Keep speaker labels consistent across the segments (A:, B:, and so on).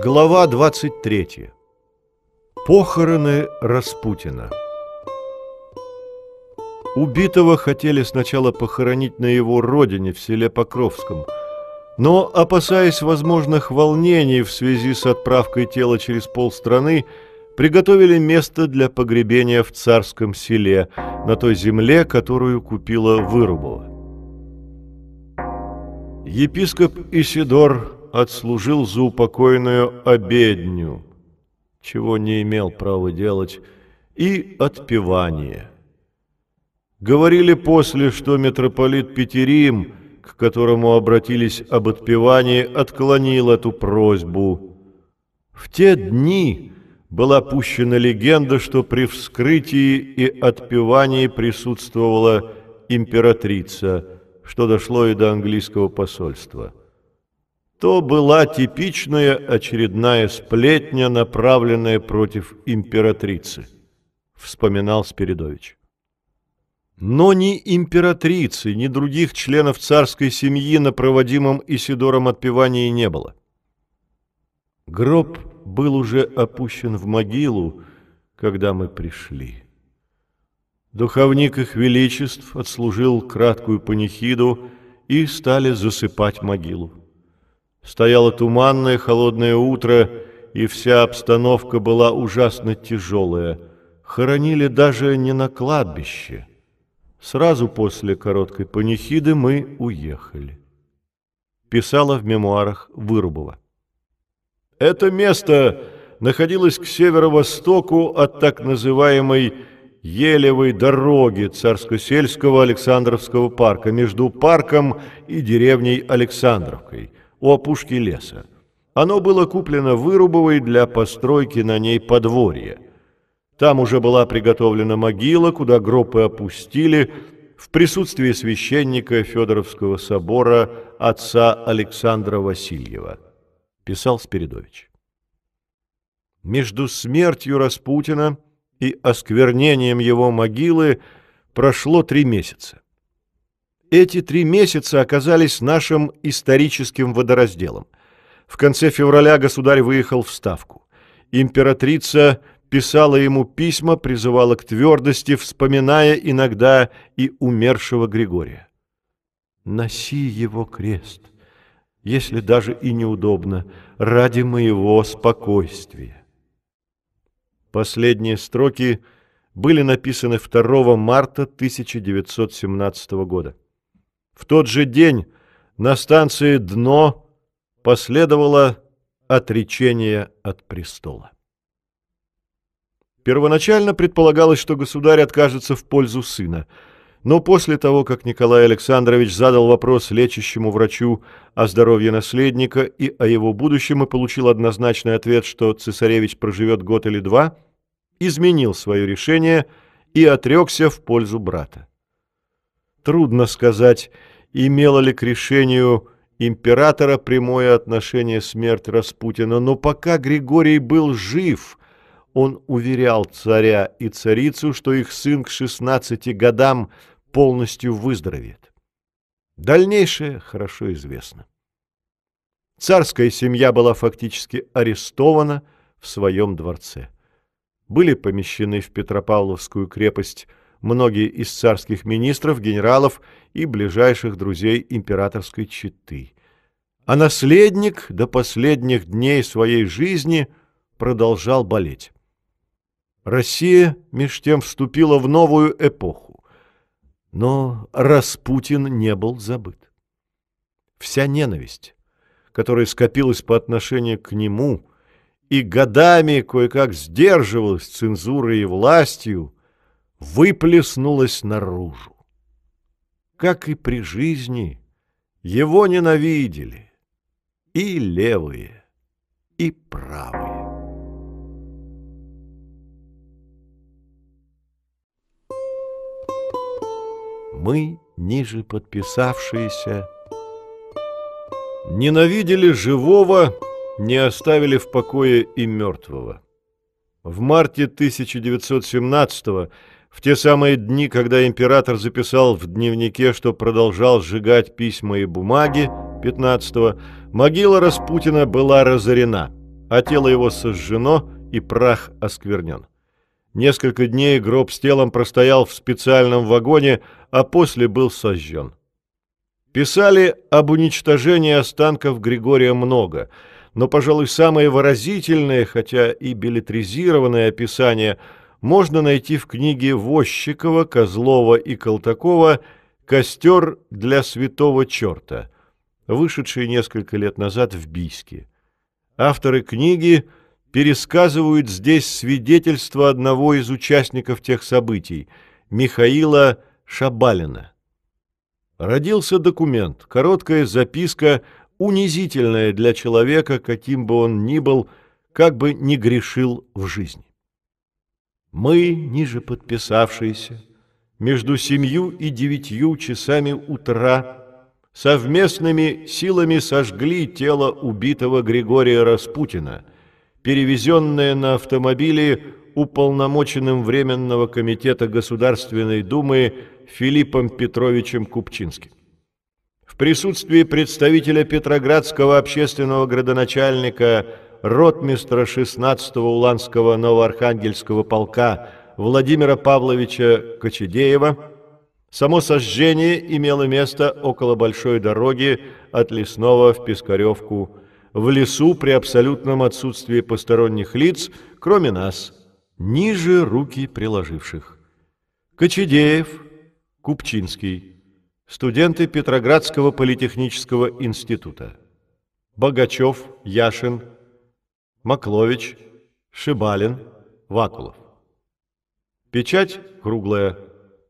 A: Глава 23. Похороны Распутина. Убитого хотели сначала похоронить на его родине в селе Покровском, но, опасаясь возможных волнений в связи с отправкой тела через полстраны, приготовили место для погребения в царском селе, на той земле, которую купила Вырубова. Епископ Исидор отслужил за упокойную обедню, чего не имел права делать, и отпевание. Говорили после, что митрополит Петерим, к которому обратились об отпевании, отклонил эту просьбу. В те дни была пущена легенда, что при вскрытии и отпевании присутствовала императрица, что дошло и до английского посольства то была типичная очередная сплетня, направленная против императрицы, вспоминал Спиридович. Но ни императрицы, ни других членов царской семьи на проводимом Исидором отпевании не было. Гроб был уже опущен в могилу, когда мы пришли. Духовник их величеств отслужил краткую панихиду и стали засыпать могилу. Стояло туманное холодное утро, и вся обстановка была ужасно тяжелая. Хоронили даже не на кладбище. Сразу после короткой панихиды мы уехали. Писала в мемуарах Вырубова. Это место находилось к северо-востоку от так называемой Елевой дороги Царско-сельского Александровского парка между парком и деревней Александровкой – у опушки леса. Оно было куплено Вырубовой для постройки на ней подворья. Там уже была приготовлена могила, куда гробы опустили в присутствии священника Федоровского собора отца Александра Васильева, писал Спиридович. Между смертью Распутина и осквернением его могилы прошло три месяца. Эти три месяца оказались нашим историческим водоразделом. В конце февраля государь выехал в Ставку. Императрица писала ему письма, призывала к твердости, вспоминая иногда и умершего Григория. «Носи его крест, если даже и неудобно, ради моего спокойствия». Последние строки были написаны 2 марта 1917 года. В тот же день на станции «Дно» последовало отречение от престола. Первоначально предполагалось, что государь откажется в пользу сына, но после того, как Николай Александрович задал вопрос лечащему врачу о здоровье наследника и о его будущем и получил однозначный ответ, что цесаревич проживет год или два, изменил свое решение и отрекся в пользу брата. Трудно сказать, имела ли к решению императора прямое отношение смерть Распутина, но пока Григорий был жив, он уверял царя и царицу, что их сын к 16 годам полностью выздоровеет. Дальнейшее хорошо известно. Царская семья была фактически арестована в своем дворце. Были помещены в Петропавловскую крепость многие из царских министров, генералов и ближайших друзей императорской четы. А наследник до последних дней своей жизни продолжал болеть. Россия меж тем вступила в новую эпоху. Но Распутин не был забыт. Вся ненависть, которая скопилась по отношению к нему и годами кое-как сдерживалась цензурой и властью, выплеснулась наружу. Как и при жизни, его ненавидели и левые, и правые. Мы, ниже подписавшиеся, ненавидели живого, не оставили в покое и мертвого. В марте 1917 года в те самые дни, когда император записал в дневнике, что продолжал сжигать письма и бумаги 15-го, могила Распутина была разорена, а тело его сожжено и прах осквернен. Несколько дней гроб с телом простоял в специальном вагоне, а после был сожжен. Писали об уничтожении останков Григория много, но, пожалуй, самое выразительное, хотя и билетризированное описание можно найти в книге Возчикова, Козлова и Колтакова «Костер для святого черта», вышедший несколько лет назад в Бийске. Авторы книги – пересказывают здесь свидетельство одного из участников тех событий, Михаила Шабалина. Родился документ, короткая записка, унизительная для человека, каким бы он ни был, как бы ни грешил в жизни. Мы, ниже подписавшиеся, между семью и девятью часами утра совместными силами сожгли тело убитого Григория Распутина – перевезенное на автомобиле уполномоченным Временного комитета Государственной Думы Филиппом Петровичем Купчинским. В присутствии представителя Петроградского общественного градоначальника ротмистра 16-го Уланского Новоархангельского полка Владимира Павловича Кочедеева само сожжение имело место около большой дороги от Лесного в Пискаревку в лесу при абсолютном отсутствии посторонних лиц, кроме нас, ниже руки приложивших. Кочедеев, Купчинский, студенты Петроградского политехнического института. Богачев, Яшин, Маклович, Шибалин, Вакулов. Печать круглая.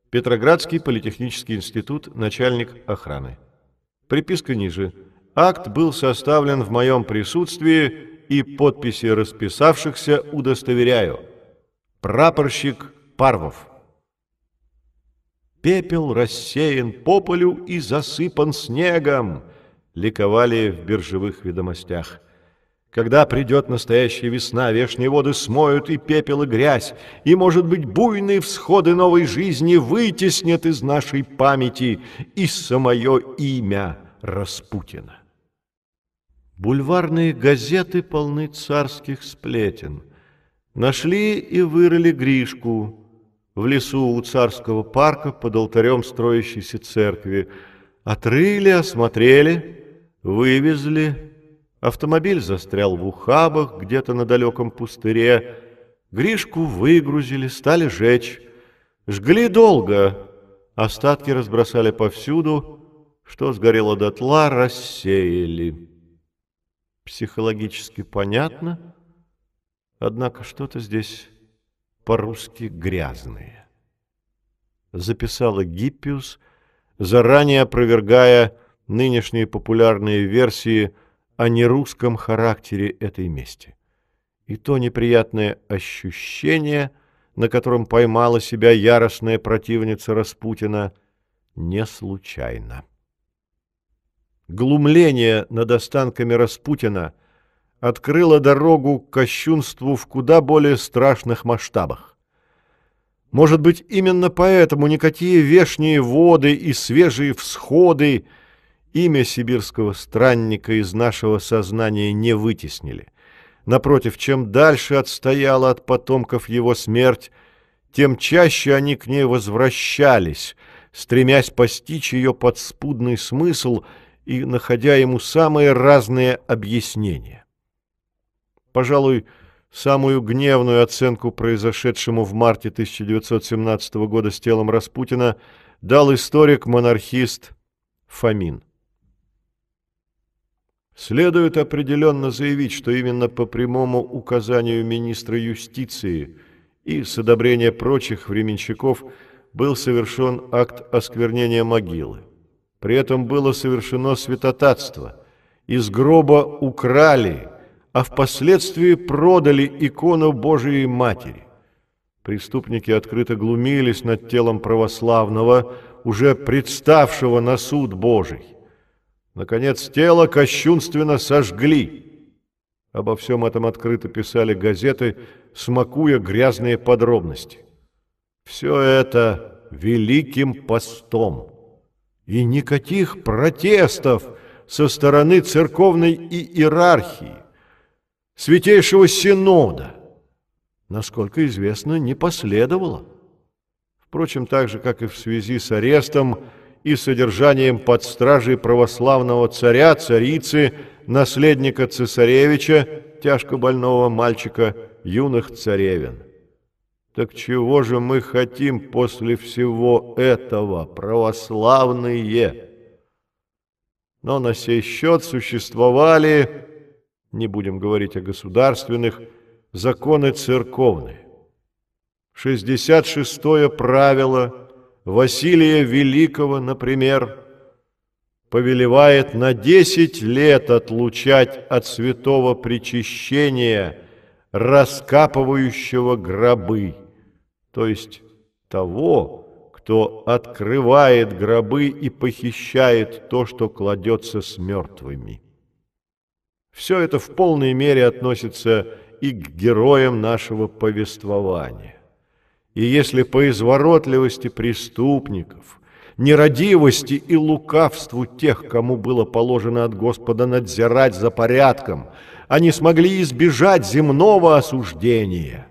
A: Петроградский политехнический институт, начальник охраны. Приписка ниже. Акт был составлен в моем присутствии и подписи расписавшихся удостоверяю. Прапорщик Парвов. Пепел рассеян по полю и засыпан снегом, ликовали в биржевых ведомостях. Когда придет настоящая весна, вешние воды смоют и пепел, и грязь, и, может быть, буйные всходы новой жизни вытеснят из нашей памяти и самое имя Распутина. Бульварные газеты полны царских сплетен. Нашли и вырыли Гришку в лесу у царского парка под алтарем строящейся церкви. Отрыли, осмотрели, вывезли. Автомобиль застрял в ухабах где-то на далеком пустыре. Гришку выгрузили, стали жечь. Жгли долго, остатки разбросали повсюду, что сгорело дотла, рассеяли психологически понятно, однако что-то здесь по-русски грязное. Записала Гиппиус, заранее опровергая нынешние популярные версии о нерусском характере этой мести. И то неприятное ощущение, на котором поймала себя яростная противница Распутина, не случайно глумление над останками Распутина открыло дорогу к кощунству в куда более страшных масштабах. Может быть, именно поэтому никакие вешние воды и свежие всходы имя сибирского странника из нашего сознания не вытеснили. Напротив, чем дальше отстояла от потомков его смерть, тем чаще они к ней возвращались, стремясь постичь ее подспудный смысл – и находя ему самые разные объяснения. Пожалуй, самую гневную оценку произошедшему в марте 1917 года с телом Распутина дал историк-монархист Фомин. Следует определенно заявить, что именно по прямому указанию министра юстиции и с одобрения прочих временщиков был совершен акт осквернения могилы. При этом было совершено святотатство. Из гроба украли, а впоследствии продали икону Божией Матери. Преступники открыто глумились над телом православного, уже представшего на суд Божий. Наконец, тело кощунственно сожгли. Обо всем этом открыто писали газеты, смакуя грязные подробности. Все это великим постом и никаких протестов со стороны церковной иерархии. Святейшего Синода, насколько известно, не последовало. Впрочем, так же, как и в связи с арестом и содержанием под стражей православного царя, царицы, наследника цесаревича, тяжко больного мальчика, юных царевин. Так чего же мы хотим после всего этого, православные? Но на сей счет существовали, не будем говорить о государственных, законы церковные. 66-е правило Василия Великого, например, повелевает на 10 лет отлучать от святого причащения раскапывающего гробы то есть того, кто открывает гробы и похищает то, что кладется с мертвыми. Все это в полной мере относится и к героям нашего повествования. И если по изворотливости преступников, нерадивости и лукавству тех, кому было положено от Господа надзирать за порядком, они смогли избежать земного осуждения,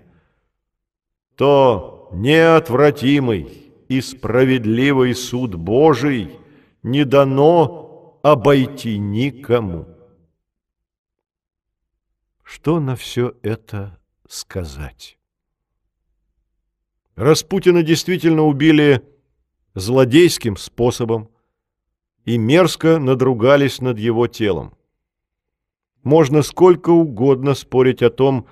A: то неотвратимый и справедливый суд Божий не дано обойти никому. Что на все это сказать? Распутина действительно убили злодейским способом и мерзко надругались над его телом. Можно сколько угодно спорить о том,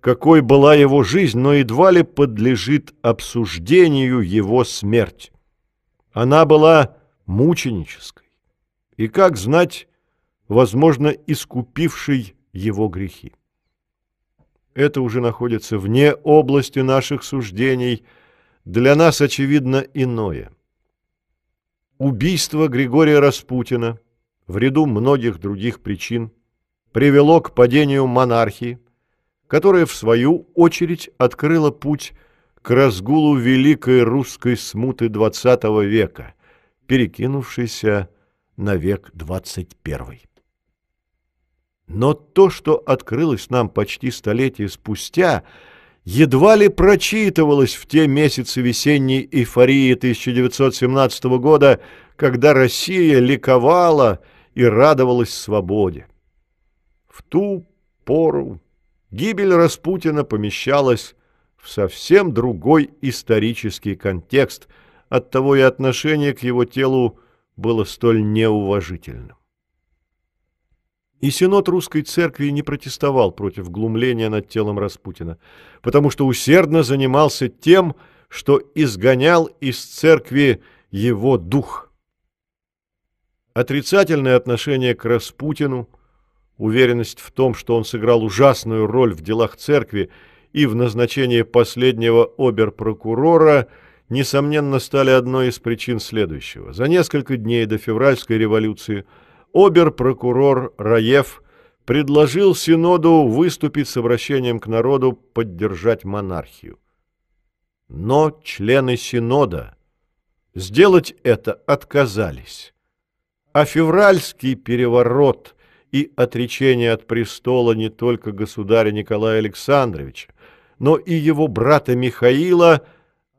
A: какой была его жизнь, но едва ли подлежит обсуждению его смерть. Она была мученической и, как знать, возможно, искупившей его грехи. Это уже находится вне области наших суждений, для нас, очевидно, иное. Убийство Григория Распутина в ряду многих других причин привело к падению монархии, которая, в свою очередь, открыла путь к разгулу великой русской смуты XX века, перекинувшейся на век XXI. Но то, что открылось нам почти столетие спустя, едва ли прочитывалось в те месяцы весенней эйфории 1917 года, когда Россия ликовала и радовалась свободе. В ту пору Гибель Распутина помещалась в совсем другой исторический контекст, оттого и отношение к его телу было столь неуважительным. И Синод Русской Церкви не протестовал против глумления над телом Распутина, потому что усердно занимался тем, что изгонял из Церкви его дух. Отрицательное отношение к Распутину – Уверенность в том, что он сыграл ужасную роль в делах церкви и в назначении последнего обер-прокурора, несомненно, стали одной из причин следующего. За несколько дней до февральской революции обер-прокурор Раев предложил Синоду выступить с обращением к народу поддержать монархию. Но члены Синода сделать это отказались. А февральский переворот – и отречение от престола не только государя Николая Александровича, но и его брата Михаила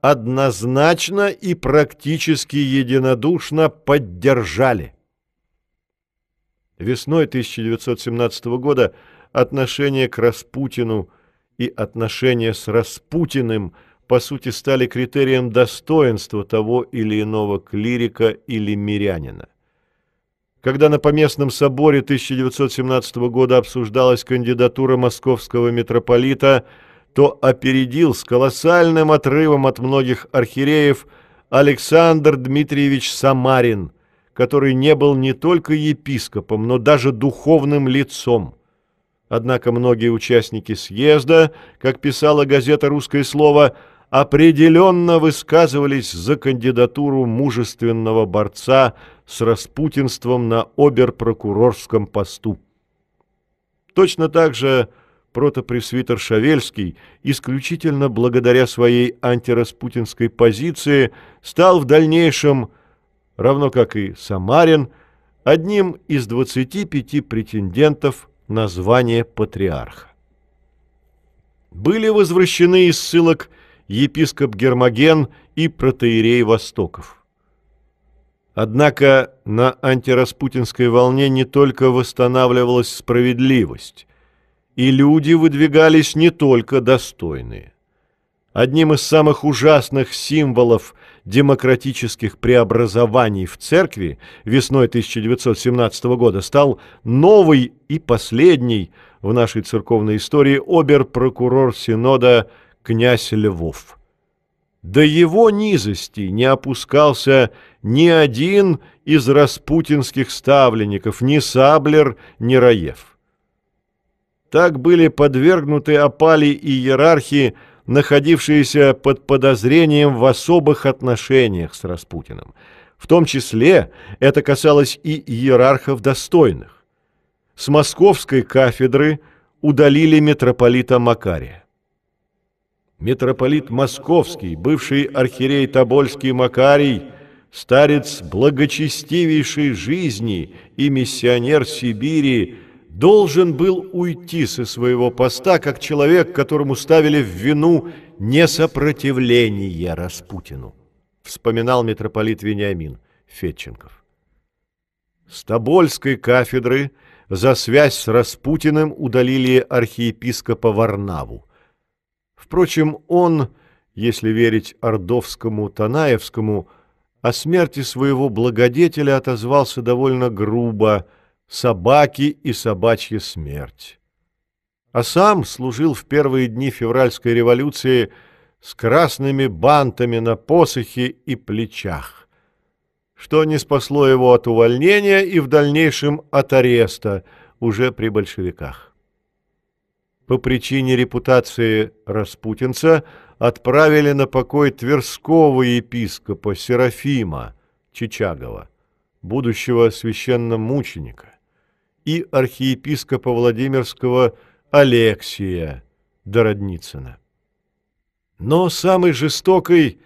A: однозначно и практически единодушно поддержали. Весной 1917 года отношение к Распутину и отношения с Распутиным по сути стали критерием достоинства того или иного клирика или мирянина. Когда на Поместном соборе 1917 года обсуждалась кандидатура московского митрополита, то опередил с колоссальным отрывом от многих архиереев Александр Дмитриевич Самарин, который не был не только епископом, но даже духовным лицом. Однако многие участники съезда, как писала газета «Русское слово», определенно высказывались за кандидатуру мужественного борца с распутинством на оберпрокурорском посту. Точно так же протопресвитер Шавельский, исключительно благодаря своей антираспутинской позиции, стал в дальнейшем, равно как и Самарин, одним из 25 претендентов на звание патриарха. Были возвращены из ссылок епископ Гермоген и протеерей Востоков. Однако на антираспутинской волне не только восстанавливалась справедливость, и люди выдвигались не только достойные. Одним из самых ужасных символов демократических преобразований в церкви весной 1917 года стал новый и последний в нашей церковной истории обер-прокурор Синода князь Львов. До его низости не опускался ни один из распутинских ставленников, ни Саблер, ни Раев. Так были подвергнуты опали и иерархии, находившиеся под подозрением в особых отношениях с Распутиным. В том числе это касалось и иерархов достойных. С московской кафедры удалили митрополита Макария. Митрополит Московский, бывший архиерей Тобольский Макарий, старец благочестивейшей жизни и миссионер Сибири, должен был уйти со своего поста, как человек, которому ставили в вину несопротивление Распутину, вспоминал митрополит Вениамин Фетченков. С Тобольской кафедры за связь с Распутиным удалили архиепископа Варнаву. Впрочем, он, если верить Ордовскому Танаевскому, о смерти своего благодетеля отозвался довольно грубо – собаки и собачья смерть. А сам служил в первые дни февральской революции с красными бантами на посохе и плечах, что не спасло его от увольнения и в дальнейшем от ареста уже при большевиках. По причине репутации распутинца отправили на покой Тверского епископа Серафима Чичагова, будущего священномученика и архиепископа Владимирского Алексия Дородницына. Но самой жестокой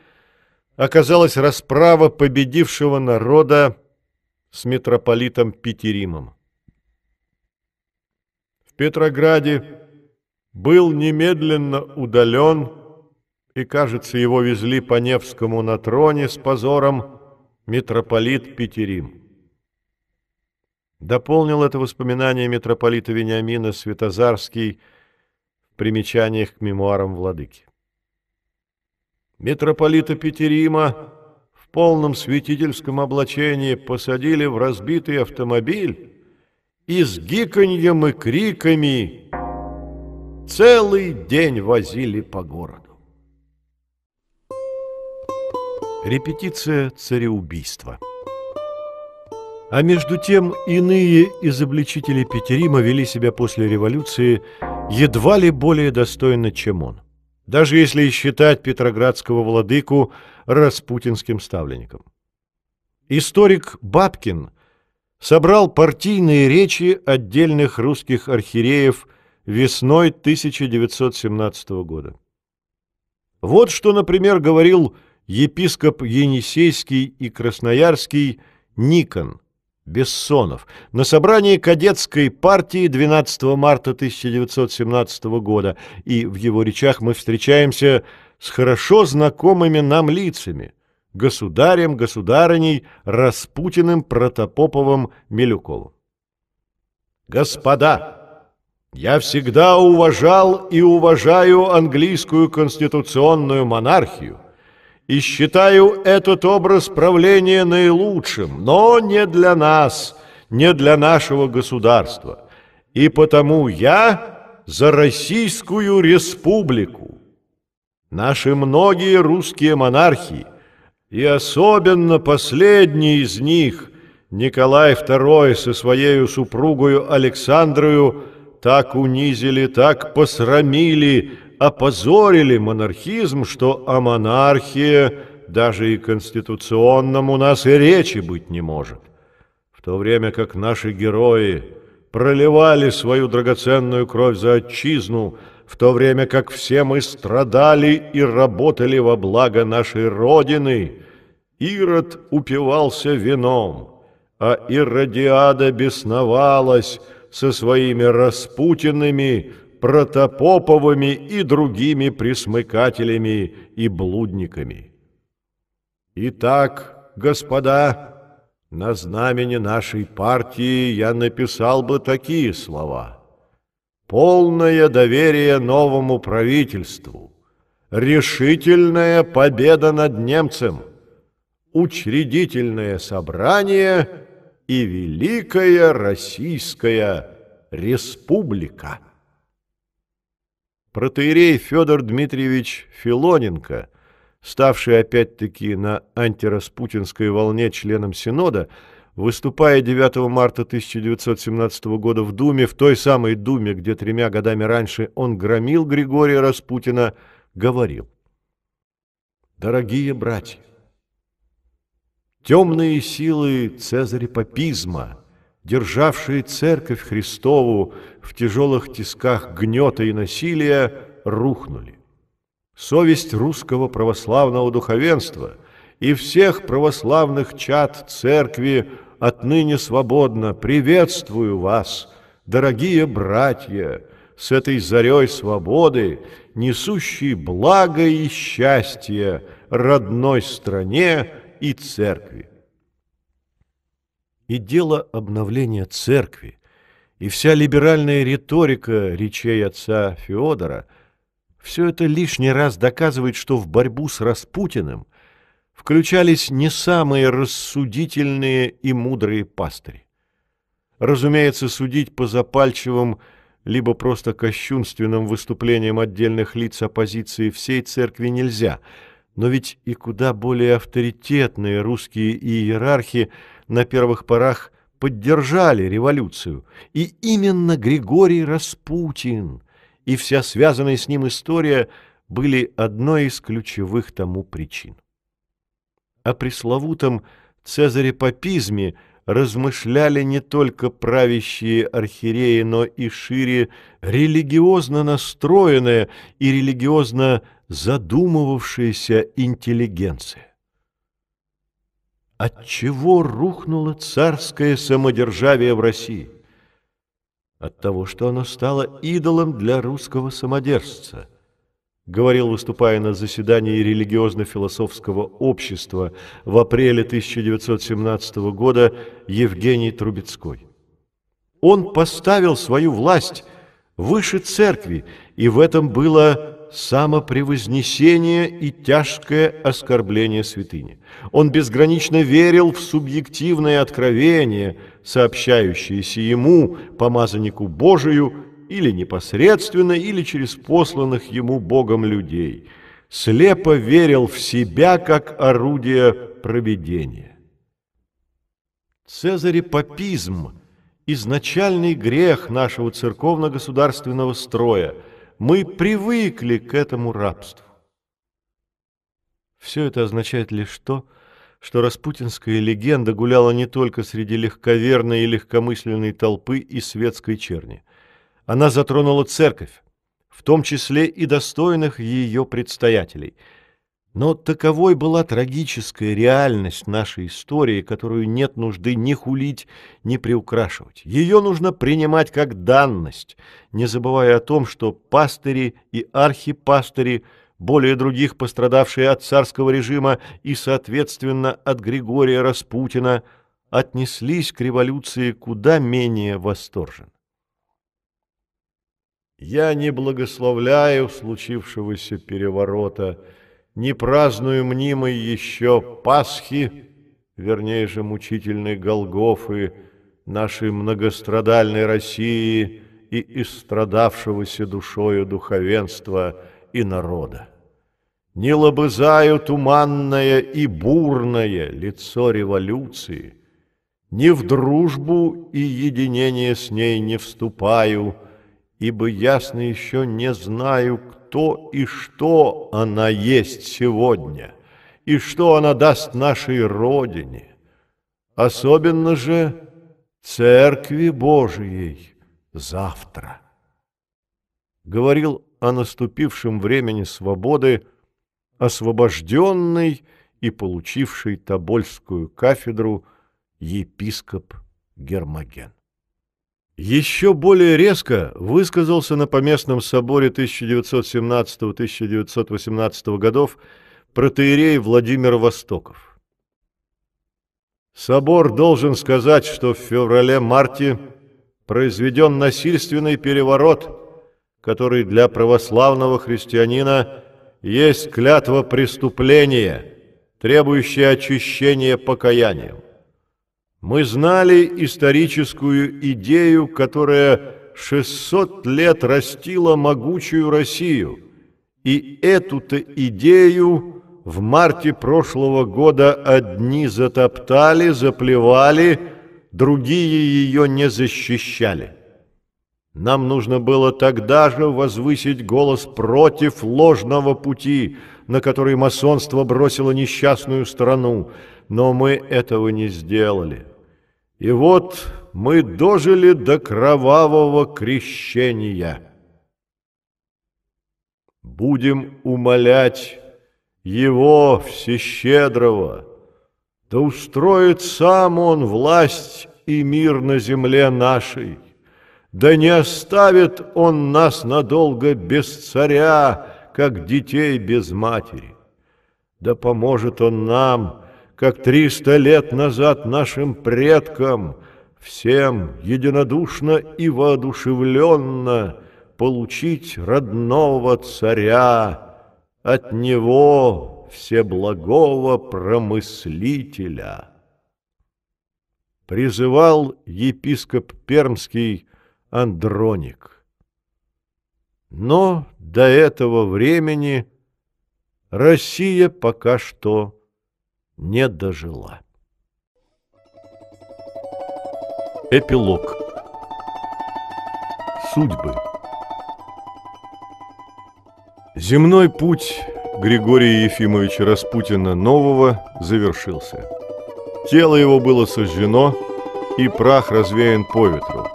A: оказалась расправа победившего народа с митрополитом Петеримом. В Петрограде был немедленно удален, и, кажется, его везли по Невскому на троне с позором митрополит Петерим. Дополнил это воспоминание митрополита Вениамина Святозарский в примечаниях к мемуарам владыки. Митрополита Петерима в полном святительском облачении посадили в разбитый автомобиль и с гиканьем и криками целый день возили по городу. Репетиция цареубийства. А между тем иные изобличители Петерима вели себя после революции едва ли более достойно, чем он. Даже если считать петроградского владыку распутинским ставленником. Историк Бабкин собрал партийные речи отдельных русских архиереев весной 1917 года. Вот что, например, говорил епископ Енисейский и Красноярский Никон – Бессонов на собрании кадетской партии 12 марта 1917 года, и в его речах мы встречаемся с хорошо знакомыми нам лицами – государем, государыней, Распутиным, Протопоповым, Милюковым. «Господа, я всегда уважал и уважаю английскую конституционную монархию – и считаю этот образ правления наилучшим, но не для нас, не для нашего государства. И потому я за Российскую Республику. Наши многие русские монархии, и особенно последний из них, Николай II со своей супругою Александрою, так унизили, так посрамили опозорили монархизм, что о монархии даже и конституционном у нас и речи быть не может. В то время как наши герои проливали свою драгоценную кровь за отчизну, в то время как все мы страдали и работали во благо нашей Родины, Ирод упивался вином, а Иродиада бесновалась, со своими Распутинами, Протопоповыми и другими присмыкателями и блудниками. Итак, господа, на знамени нашей партии я написал бы такие слова. Полное доверие новому правительству, решительная победа над немцем, учредительное собрание и Великая Российская Республика. Протеерей Федор Дмитриевич Филоненко, ставший опять-таки на антираспутинской волне членом Синода, выступая 9 марта 1917 года в Думе, в той самой Думе, где тремя годами раньше он громил Григория Распутина, говорил. «Дорогие братья, темные силы цезарепапизма, державшие церковь Христову в тяжелых тисках гнета и насилия, рухнули. Совесть русского православного духовенства и всех православных чад церкви отныне свободно приветствую вас, дорогие братья, с этой зарей свободы, несущей благо и счастье родной стране и церкви. И дело обновления церкви, и вся либеральная риторика речей отца Феодора – все это лишний раз доказывает, что в борьбу с Распутиным включались не самые рассудительные и мудрые пастыри. Разумеется, судить по запальчивым либо просто кощунственным выступлениям отдельных лиц оппозиции всей церкви нельзя, но ведь и куда более авторитетные русские иерархи на первых порах поддержали революцию, и именно Григорий Распутин и вся связанная с ним история были одной из ключевых тому причин. О пресловутом цезарепапизме – размышляли не только правящие архиереи, но и шире религиозно настроенная и религиозно задумывавшаяся интеллигенция. От чего рухнуло царское самодержавие в России? От того, что оно стало идолом для русского самодержца – говорил, выступая на заседании религиозно-философского общества в апреле 1917 года Евгений Трубецкой. Он поставил свою власть выше церкви, и в этом было самопревознесение и тяжкое оскорбление святыни. Он безгранично верил в субъективное откровение, сообщающееся ему, помазаннику Божию, или непосредственно, или через посланных ему Богом людей. Слепо верил в себя как орудие проведения. Цезарепапизм – изначальный грех нашего церковно-государственного строя. Мы привыкли к этому рабству. Все это означает лишь то, что распутинская легенда гуляла не только среди легковерной и легкомысленной толпы и светской черни – она затронула церковь, в том числе и достойных ее предстоятелей. Но таковой была трагическая реальность нашей истории, которую нет нужды ни хулить, ни приукрашивать. Ее нужно принимать как данность, не забывая о том, что пастыри и архипастыри, более других пострадавшие от царского режима и, соответственно, от Григория Распутина, отнеслись к революции куда менее восторженно. Я не благословляю случившегося переворота, не праздную мнимой еще Пасхи, вернее же мучительной Голгофы, нашей многострадальной России и истрадавшегося душою духовенства и народа. Не лобызаю туманное и бурное лицо революции, ни в дружбу и единение с ней не вступаю, ибо ясно еще не знаю, кто и что она есть сегодня, и что она даст нашей Родине, особенно же Церкви Божией завтра. Говорил о наступившем времени свободы, освобожденный и получивший Тобольскую кафедру епископ Гермоген. Еще более резко высказался на Поместном соборе 1917-1918 годов протеерей Владимир Востоков. Собор должен сказать, что в феврале-марте произведен насильственный переворот, который для православного христианина есть клятва преступления, требующая очищения покаянием. Мы знали историческую идею, которая 600 лет растила могучую Россию, и эту-то идею в марте прошлого года одни затоптали, заплевали, другие ее не защищали. Нам нужно было тогда же возвысить голос против ложного пути, на который масонство бросило несчастную страну, но мы этого не сделали. И вот мы дожили до кровавого крещения. Будем умолять Его Всещедрого, да устроит сам Он власть и мир на земле нашей, да не оставит Он нас надолго без царя, как детей без матери. Да поможет Он нам, как триста лет назад нашим предкам, всем единодушно и воодушевленно получить родного царя, от него всеблагого промыслителя. Призывал епископ Пермский Андроник. Но до этого времени Россия пока что не дожила. Эпилог Судьбы Земной путь Григория Ефимовича Распутина Нового завершился. Тело его было сожжено, и прах развеян по ветру.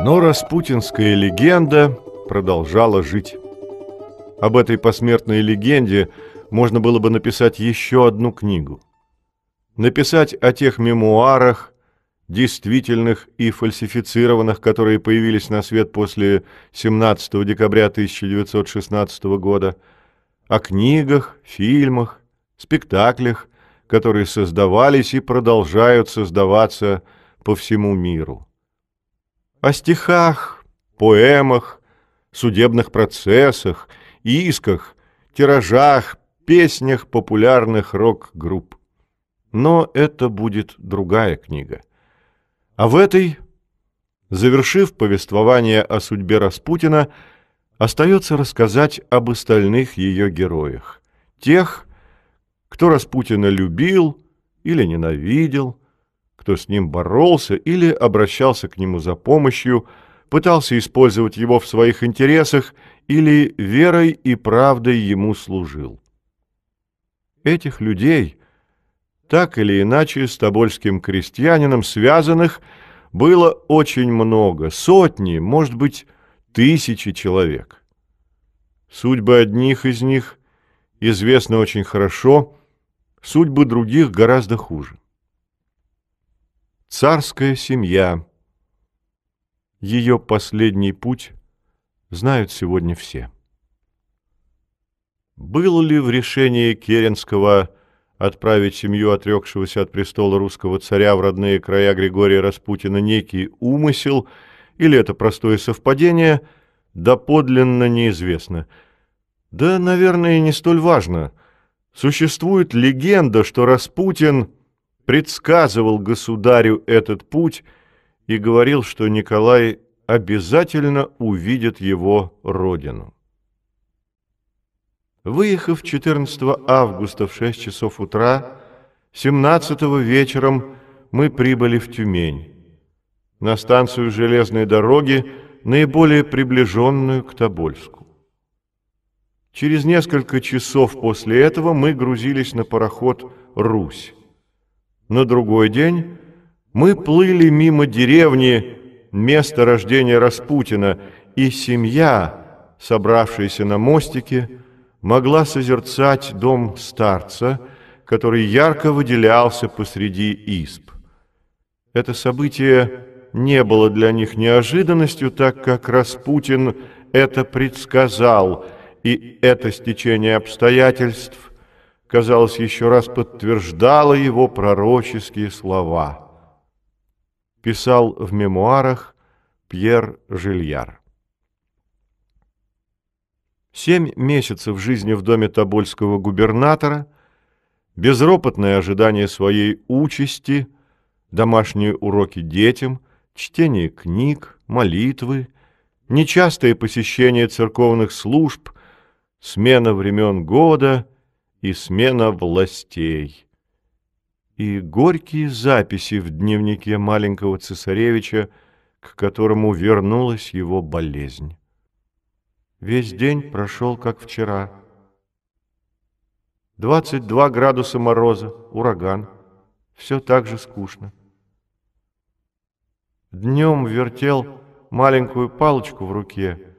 A: Но распутинская легенда продолжала жить. Об этой посмертной легенде – можно было бы написать еще одну книгу. Написать о тех мемуарах, действительных и фальсифицированных, которые появились на свет после 17 декабря 1916 года, о книгах, фильмах, спектаклях, которые создавались и продолжают создаваться по всему миру. О стихах, поэмах, судебных процессах, исках, тиражах, песнях популярных рок-групп. Но это будет другая книга. А в этой, завершив повествование о судьбе Распутина, остается рассказать об остальных ее героях. Тех, кто Распутина любил или ненавидел, кто с ним боролся или обращался к нему за помощью, пытался использовать его в своих интересах или верой и правдой ему служил. Этих людей, так или иначе с тобольским крестьянином связанных, было очень много, сотни, может быть, тысячи человек. Судьбы одних из них известны очень хорошо, судьбы других гораздо хуже. Царская семья, ее последний путь знают сегодня все. Был ли в решении Керенского отправить семью отрекшегося от престола русского царя в родные края Григория Распутина некий умысел, или это простое совпадение, доподлинно неизвестно. Да, наверное, не столь важно. Существует легенда, что Распутин предсказывал государю этот путь и говорил, что Николай обязательно увидит его родину. Выехав 14 августа в 6 часов утра, 17 вечером мы прибыли в Тюмень, на станцию железной дороги, наиболее приближенную к Тобольску. Через несколько часов после этого мы грузились на пароход «Русь». На другой день мы плыли мимо деревни, места рождения Распутина, и семья, собравшаяся на мостике, могла созерцать дом старца, который ярко выделялся посреди исп. Это событие не было для них неожиданностью, так как Распутин это предсказал, и это стечение обстоятельств, казалось, еще раз подтверждало его пророческие слова. Писал в мемуарах Пьер Жильяр. Семь месяцев жизни в доме Тобольского губернатора, безропотное ожидание своей участи, домашние уроки детям, чтение книг, молитвы, нечастое посещение церковных служб, смена времен года и смена властей. И горькие записи в дневнике маленького цесаревича, к которому вернулась его болезнь. Весь день прошел, как вчера. 22 градуса мороза, ураган. Все так же скучно. Днем вертел маленькую палочку в руке,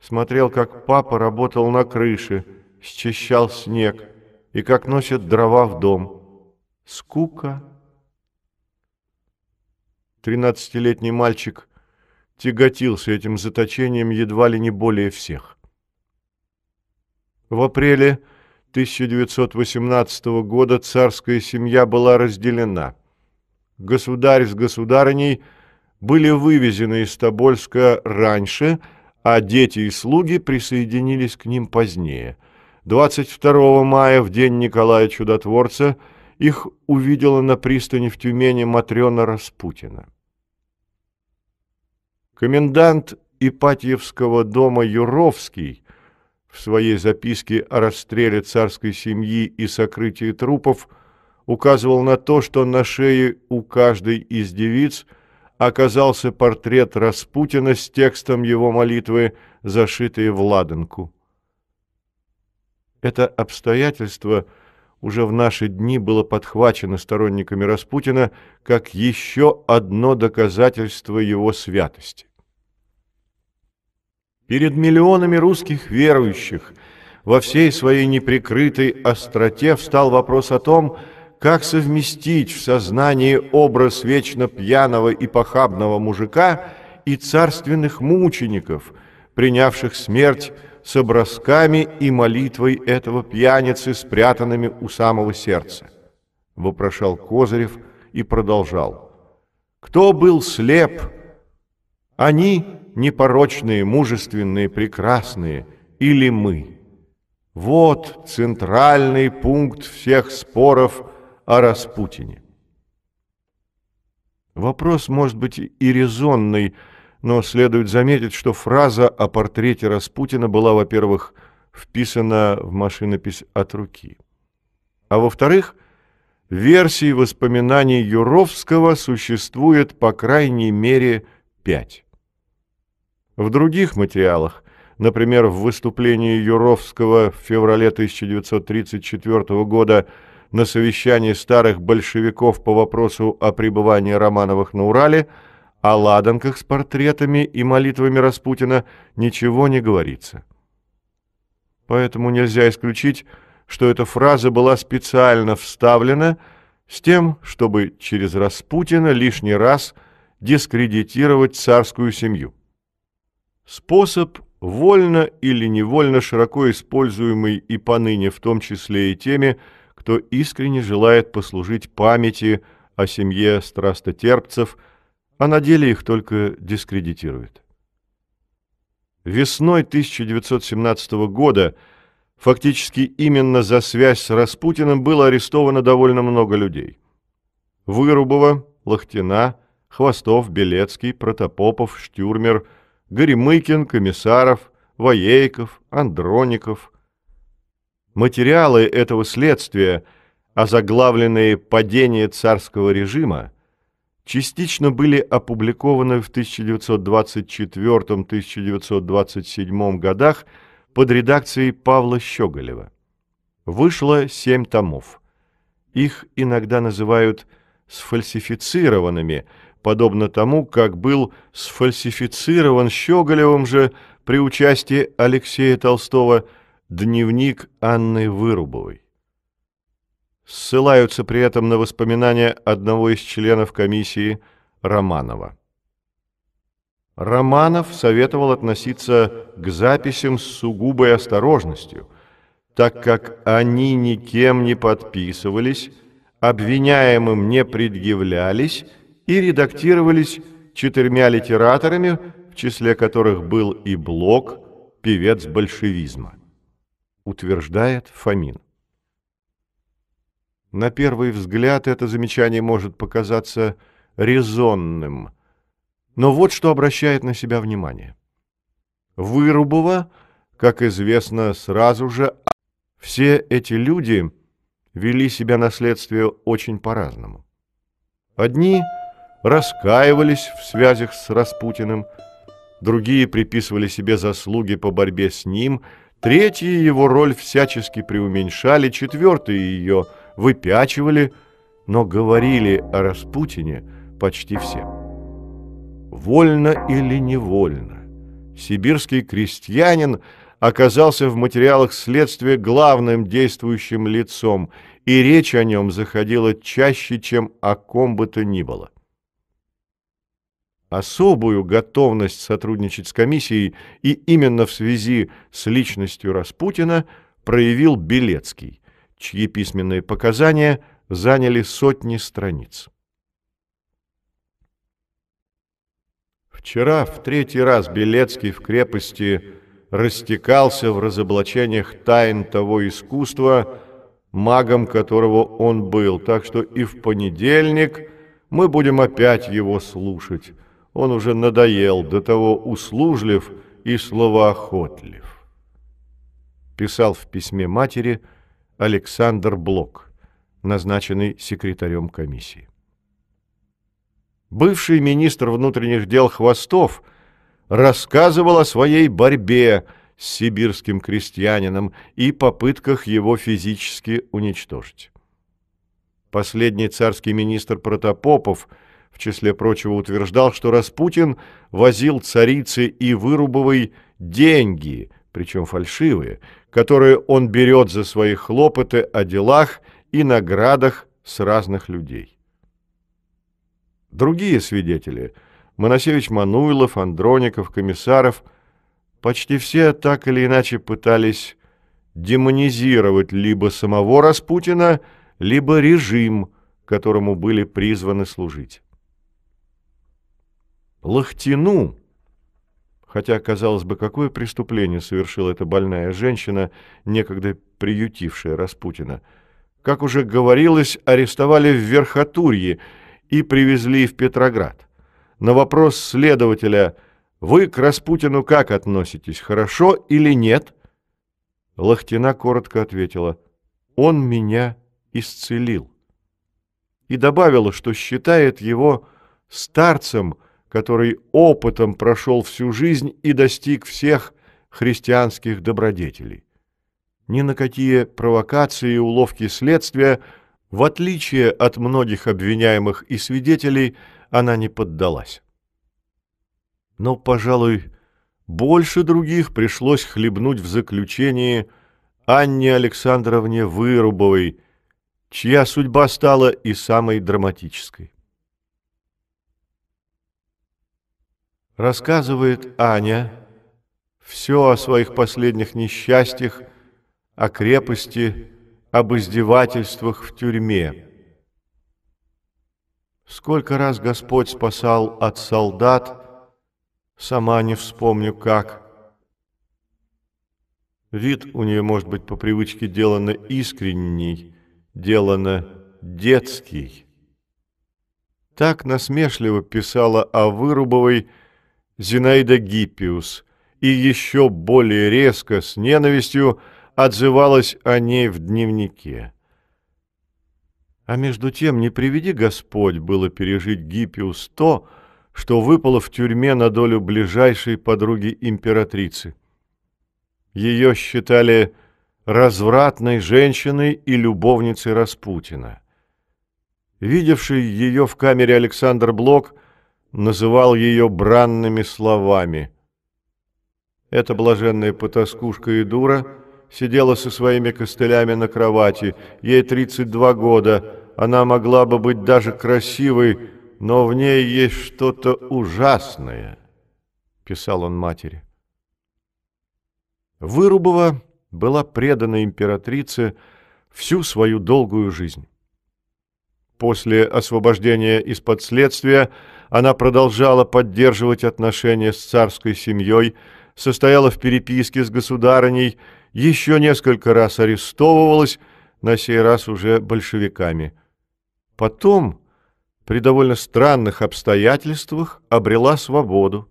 A: смотрел, как папа работал на крыше, счищал снег, и как носят дрова в дом. Скука. Тринадцатилетний мальчик тяготился этим заточением едва ли не более всех. В апреле 1918 года царская семья была разделена. Государь с государыней были вывезены из Тобольска раньше, а дети и слуги присоединились к ним позднее. 22 мая, в день Николая Чудотворца, их увидела на пристани в Тюмени Матрена Распутина. Комендант Ипатьевского дома Юровский в своей записке о расстреле царской семьи и сокрытии трупов указывал на то, что на шее у каждой из девиц оказался портрет Распутина с текстом его молитвы, зашитые в ладанку. Это обстоятельство уже в наши дни было подхвачено сторонниками Распутина как еще одно доказательство его святости. Перед миллионами русских верующих во всей своей неприкрытой остроте встал вопрос о том, как совместить в сознании образ вечно пьяного и похабного мужика и царственных мучеников, принявших смерть с образками и молитвой этого пьяницы, спрятанными у самого сердца. Вопрошал Козырев и продолжал. Кто был слеп? Они непорочные, мужественные, прекрасные, или мы? Вот центральный пункт всех споров о Распутине. Вопрос может быть и резонный, но следует заметить, что фраза о портрете Распутина была, во-первых, вписана в машинопись от руки, а во-вторых, версий воспоминаний Юровского существует по крайней мере пять. В других материалах, например, в выступлении Юровского в феврале 1934 года на совещании старых большевиков по вопросу о пребывании Романовых на Урале, о ладанках с портретами и молитвами Распутина ничего не говорится. Поэтому нельзя исключить, что эта фраза была специально вставлена с тем, чтобы через Распутина лишний раз дискредитировать царскую семью. Способ, вольно или невольно широко используемый и поныне в том числе и теми, кто искренне желает послужить памяти о семье страстотерпцев, а на деле их только дискредитирует. Весной 1917 года фактически именно за связь с Распутиным было арестовано довольно много людей. Вырубова, Лохтина, Хвостов, Белецкий, Протопопов, Штюрмер – Горемыкин, Комиссаров, Воейков, Андроников. Материалы этого следствия, озаглавленные «Падение царского режима», частично были опубликованы в 1924-1927 годах под редакцией Павла Щеголева. Вышло семь томов. Их иногда называют сфальсифицированными – подобно тому, как был сфальсифицирован Щеголевым же при участии Алексея Толстого дневник Анны Вырубовой. Ссылаются при этом на воспоминания одного из членов комиссии Романова. Романов советовал относиться к записям с сугубой осторожностью, так как они никем не подписывались, обвиняемым не предъявлялись и редактировались четырьмя литераторами, в числе которых был и Блок, певец большевизма. Утверждает Фомин. На первый взгляд это замечание может показаться резонным, но вот что обращает на себя внимание. Вырубова, как известно, сразу же все эти люди вели себя на следствие очень по-разному. Одни раскаивались в связях с Распутиным, другие приписывали себе заслуги по борьбе с ним, третьи его роль всячески преуменьшали, четвертые ее выпячивали, но говорили о Распутине почти все. Вольно или невольно, сибирский крестьянин оказался в материалах следствия главным действующим лицом, и речь о нем заходила чаще, чем о ком бы то ни было. Особую готовность сотрудничать с комиссией и именно в связи с личностью Распутина проявил Белецкий, чьи письменные показания заняли сотни страниц. Вчера в третий раз Белецкий в крепости растекался в разоблачениях тайн того искусства, магом которого он был, так что и в понедельник мы будем опять его слушать. Он уже надоел, до того услужлив и словоохотлив. Писал в письме матери Александр Блок, назначенный секретарем комиссии. Бывший министр внутренних дел Хвостов рассказывал о своей борьбе с сибирским крестьянином и попытках его физически уничтожить. Последний царский министр Протопопов – в числе прочего утверждал, что Распутин возил царице и Вырубовой деньги, причем фальшивые, которые он берет за свои хлопоты о делах и наградах с разных людей. Другие свидетели – Моносевич Мануилов, Андроников, Комиссаров – почти все так или иначе пытались демонизировать либо самого Распутина, либо режим, которому были призваны служить. Лохтину, хотя, казалось бы, какое преступление совершила эта больная женщина, некогда приютившая Распутина, как уже говорилось, арестовали в Верхотурье и привезли в Петроград. На вопрос следователя «Вы к Распутину как относитесь, хорошо или нет?» Лохтина коротко ответила «Он меня исцелил» и добавила, что считает его старцем, который опытом прошел всю жизнь и достиг всех христианских добродетелей. Ни на какие провокации и уловки следствия, в отличие от многих обвиняемых и свидетелей, она не поддалась. Но, пожалуй, больше других пришлось хлебнуть в заключении Анне Александровне Вырубовой, чья судьба стала и самой драматической. Рассказывает Аня все о своих последних несчастьях, о крепости, об издевательствах в тюрьме. Сколько раз Господь спасал от солдат, сама не вспомню как. Вид у нее, может быть, по привычке делано искренний, делано детский. Так насмешливо писала о Вырубовой, Зинаида Гиппиус и еще более резко, с ненавистью, отзывалась о ней в дневнике. А между тем, не приведи Господь было пережить Гиппиус то, что выпало в тюрьме на долю ближайшей подруги императрицы. Ее считали развратной женщиной и любовницей Распутина. Видевший ее в камере Александр Блок – называл ее бранными словами. Эта блаженная потаскушка и дура сидела со своими костылями на кровати. Ей 32 года, она могла бы быть даже красивой, но в ней есть что-то ужасное, писал он матери. Вырубова была предана императрице всю свою долгую жизнь. После освобождения из-под следствия она продолжала поддерживать отношения с царской семьей, состояла в переписке с государыней, еще несколько раз арестовывалась, на сей раз уже большевиками. Потом, при довольно странных обстоятельствах, обрела свободу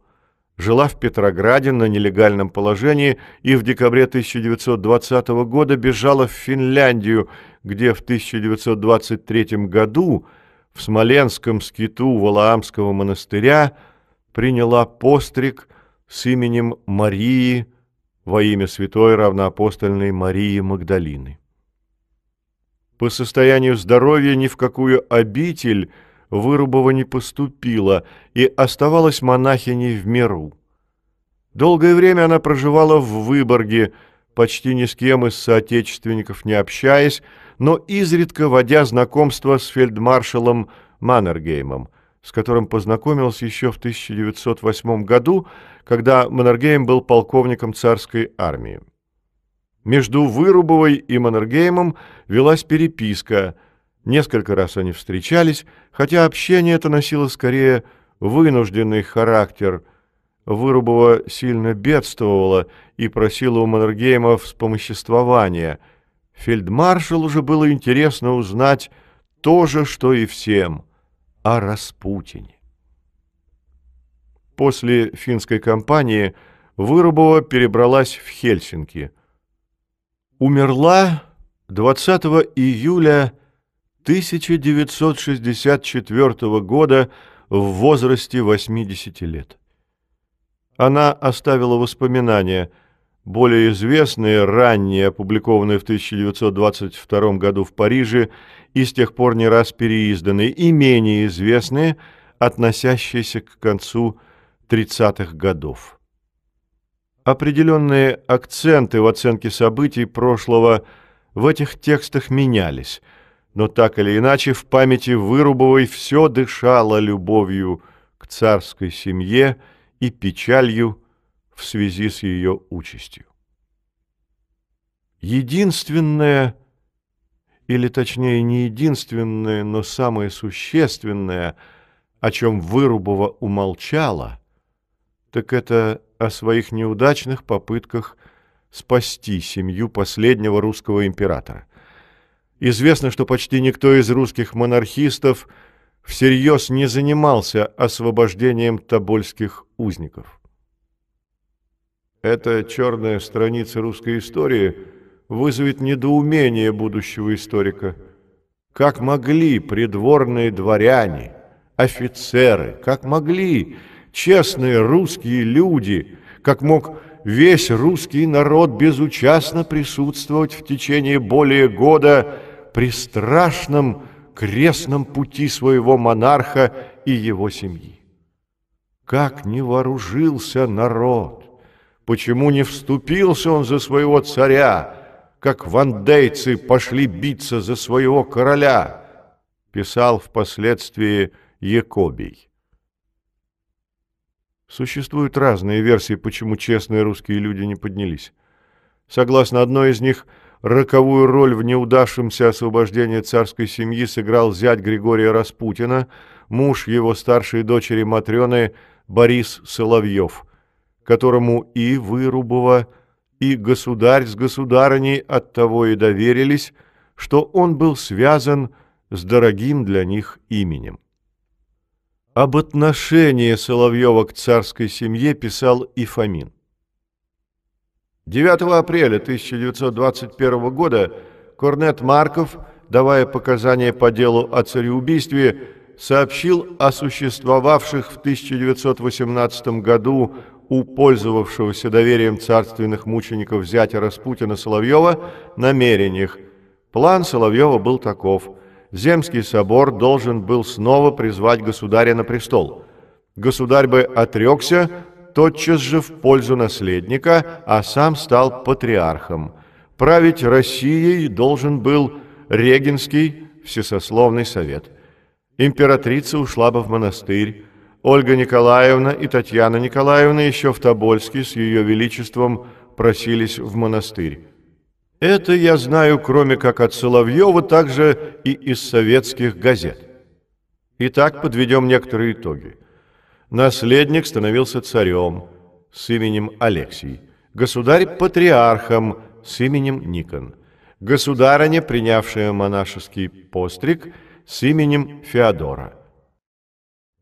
A: жила в Петрограде на нелегальном положении и в декабре 1920 года бежала в Финляндию, где в 1923 году в Смоленском скиту Валаамского монастыря приняла постриг с именем Марии во имя святой равноапостольной Марии Магдалины. По состоянию здоровья ни в какую обитель – Вырубова не поступила и оставалась монахиней в миру. Долгое время она проживала в Выборге, почти ни с кем из соотечественников не общаясь, но изредка водя знакомство с фельдмаршалом Маннергеймом, с которым познакомился еще в 1908 году, когда Маннергейм был полковником царской армии. Между Вырубовой и Маннергеймом велась переписка – Несколько раз они встречались, хотя общение это носило скорее вынужденный характер. Вырубова сильно бедствовала и просила у Маннергейма вспомоществования. Фельдмаршалу же было интересно узнать то же, что и всем, о Распутине. После финской кампании Вырубова перебралась в Хельсинки. Умерла 20 июля 1964 года в возрасте 80 лет. Она оставила воспоминания, более известные, ранние, опубликованные в 1922 году в Париже и с тех пор не раз переизданные, и менее известные, относящиеся к концу 30-х годов. Определенные акценты в оценке событий прошлого в этих текстах менялись – но так или иначе в памяти Вырубовой все дышало любовью к царской семье и печалью в связи с ее участью. Единственное, или точнее не единственное, но самое существенное, о чем Вырубова умолчала, так это о своих неудачных попытках спасти семью последнего русского императора. Известно, что почти никто из русских монархистов всерьез не занимался освобождением тобольских узников. Эта черная страница русской истории вызовет недоумение будущего историка. Как могли придворные дворяне, офицеры, как могли честные русские люди, как мог весь русский народ безучастно присутствовать в течение более года при страшном крестном пути своего монарха и его семьи. Как не вооружился народ! Почему не вступился он за своего царя, как вандейцы пошли биться за своего короля, писал впоследствии Якобий. Существуют разные версии, почему честные русские люди не поднялись. Согласно одной из них – Роковую роль в неудавшемся освобождении царской семьи сыграл зять Григория Распутина, муж его старшей дочери Матрены Борис Соловьев, которому и Вырубова, и государь с государыней оттого и доверились, что он был связан с дорогим для них именем. Об отношении Соловьева к царской семье писал и Фомин. 9 апреля 1921 года Корнет Марков, давая показания по делу о цареубийстве, сообщил о существовавших в 1918 году у пользовавшегося доверием царственных мучеников зятя Распутина Соловьева намерениях. План Соловьева был таков. Земский собор должен был снова призвать государя на престол. Государь бы отрекся, тотчас же в пользу наследника, а сам стал патриархом. Править Россией должен был Регенский всесословный совет. Императрица ушла бы в монастырь, Ольга Николаевна и Татьяна Николаевна еще в Тобольске с ее величеством просились в монастырь. Это я знаю, кроме как от Соловьева, также и из советских газет. Итак, подведем некоторые итоги. Наследник становился царем с именем Алексий, государь – патриархом с именем Никон, государыня, принявшая монашеский постриг с именем Феодора –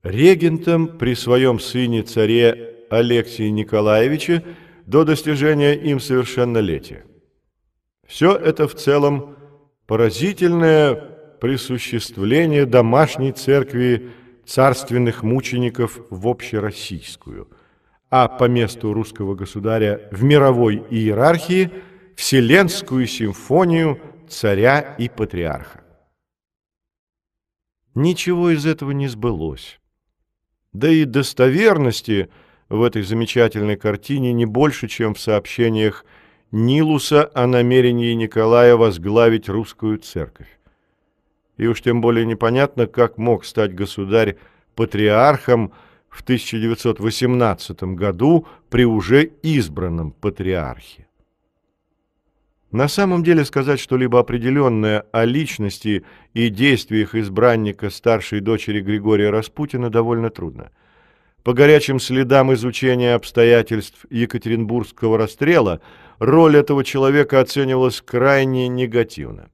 A: регентом при своем сыне-царе Алексии Николаевиче до достижения им совершеннолетия. Все это в целом поразительное присуществление домашней церкви царственных мучеников в общероссийскую, а по месту русского государя в мировой иерархии Вселенскую симфонию царя и патриарха. Ничего из этого не сбылось. Да и достоверности в этой замечательной картине не больше, чем в сообщениях Нилуса о намерении Николая возглавить русскую церковь. И уж тем более непонятно, как мог стать государь патриархом в 1918 году при уже избранном патриархе. На самом деле сказать что-либо определенное о личности и действиях избранника старшей дочери Григория Распутина довольно трудно. По горячим следам изучения обстоятельств Екатеринбургского расстрела роль этого человека оценивалась крайне негативно.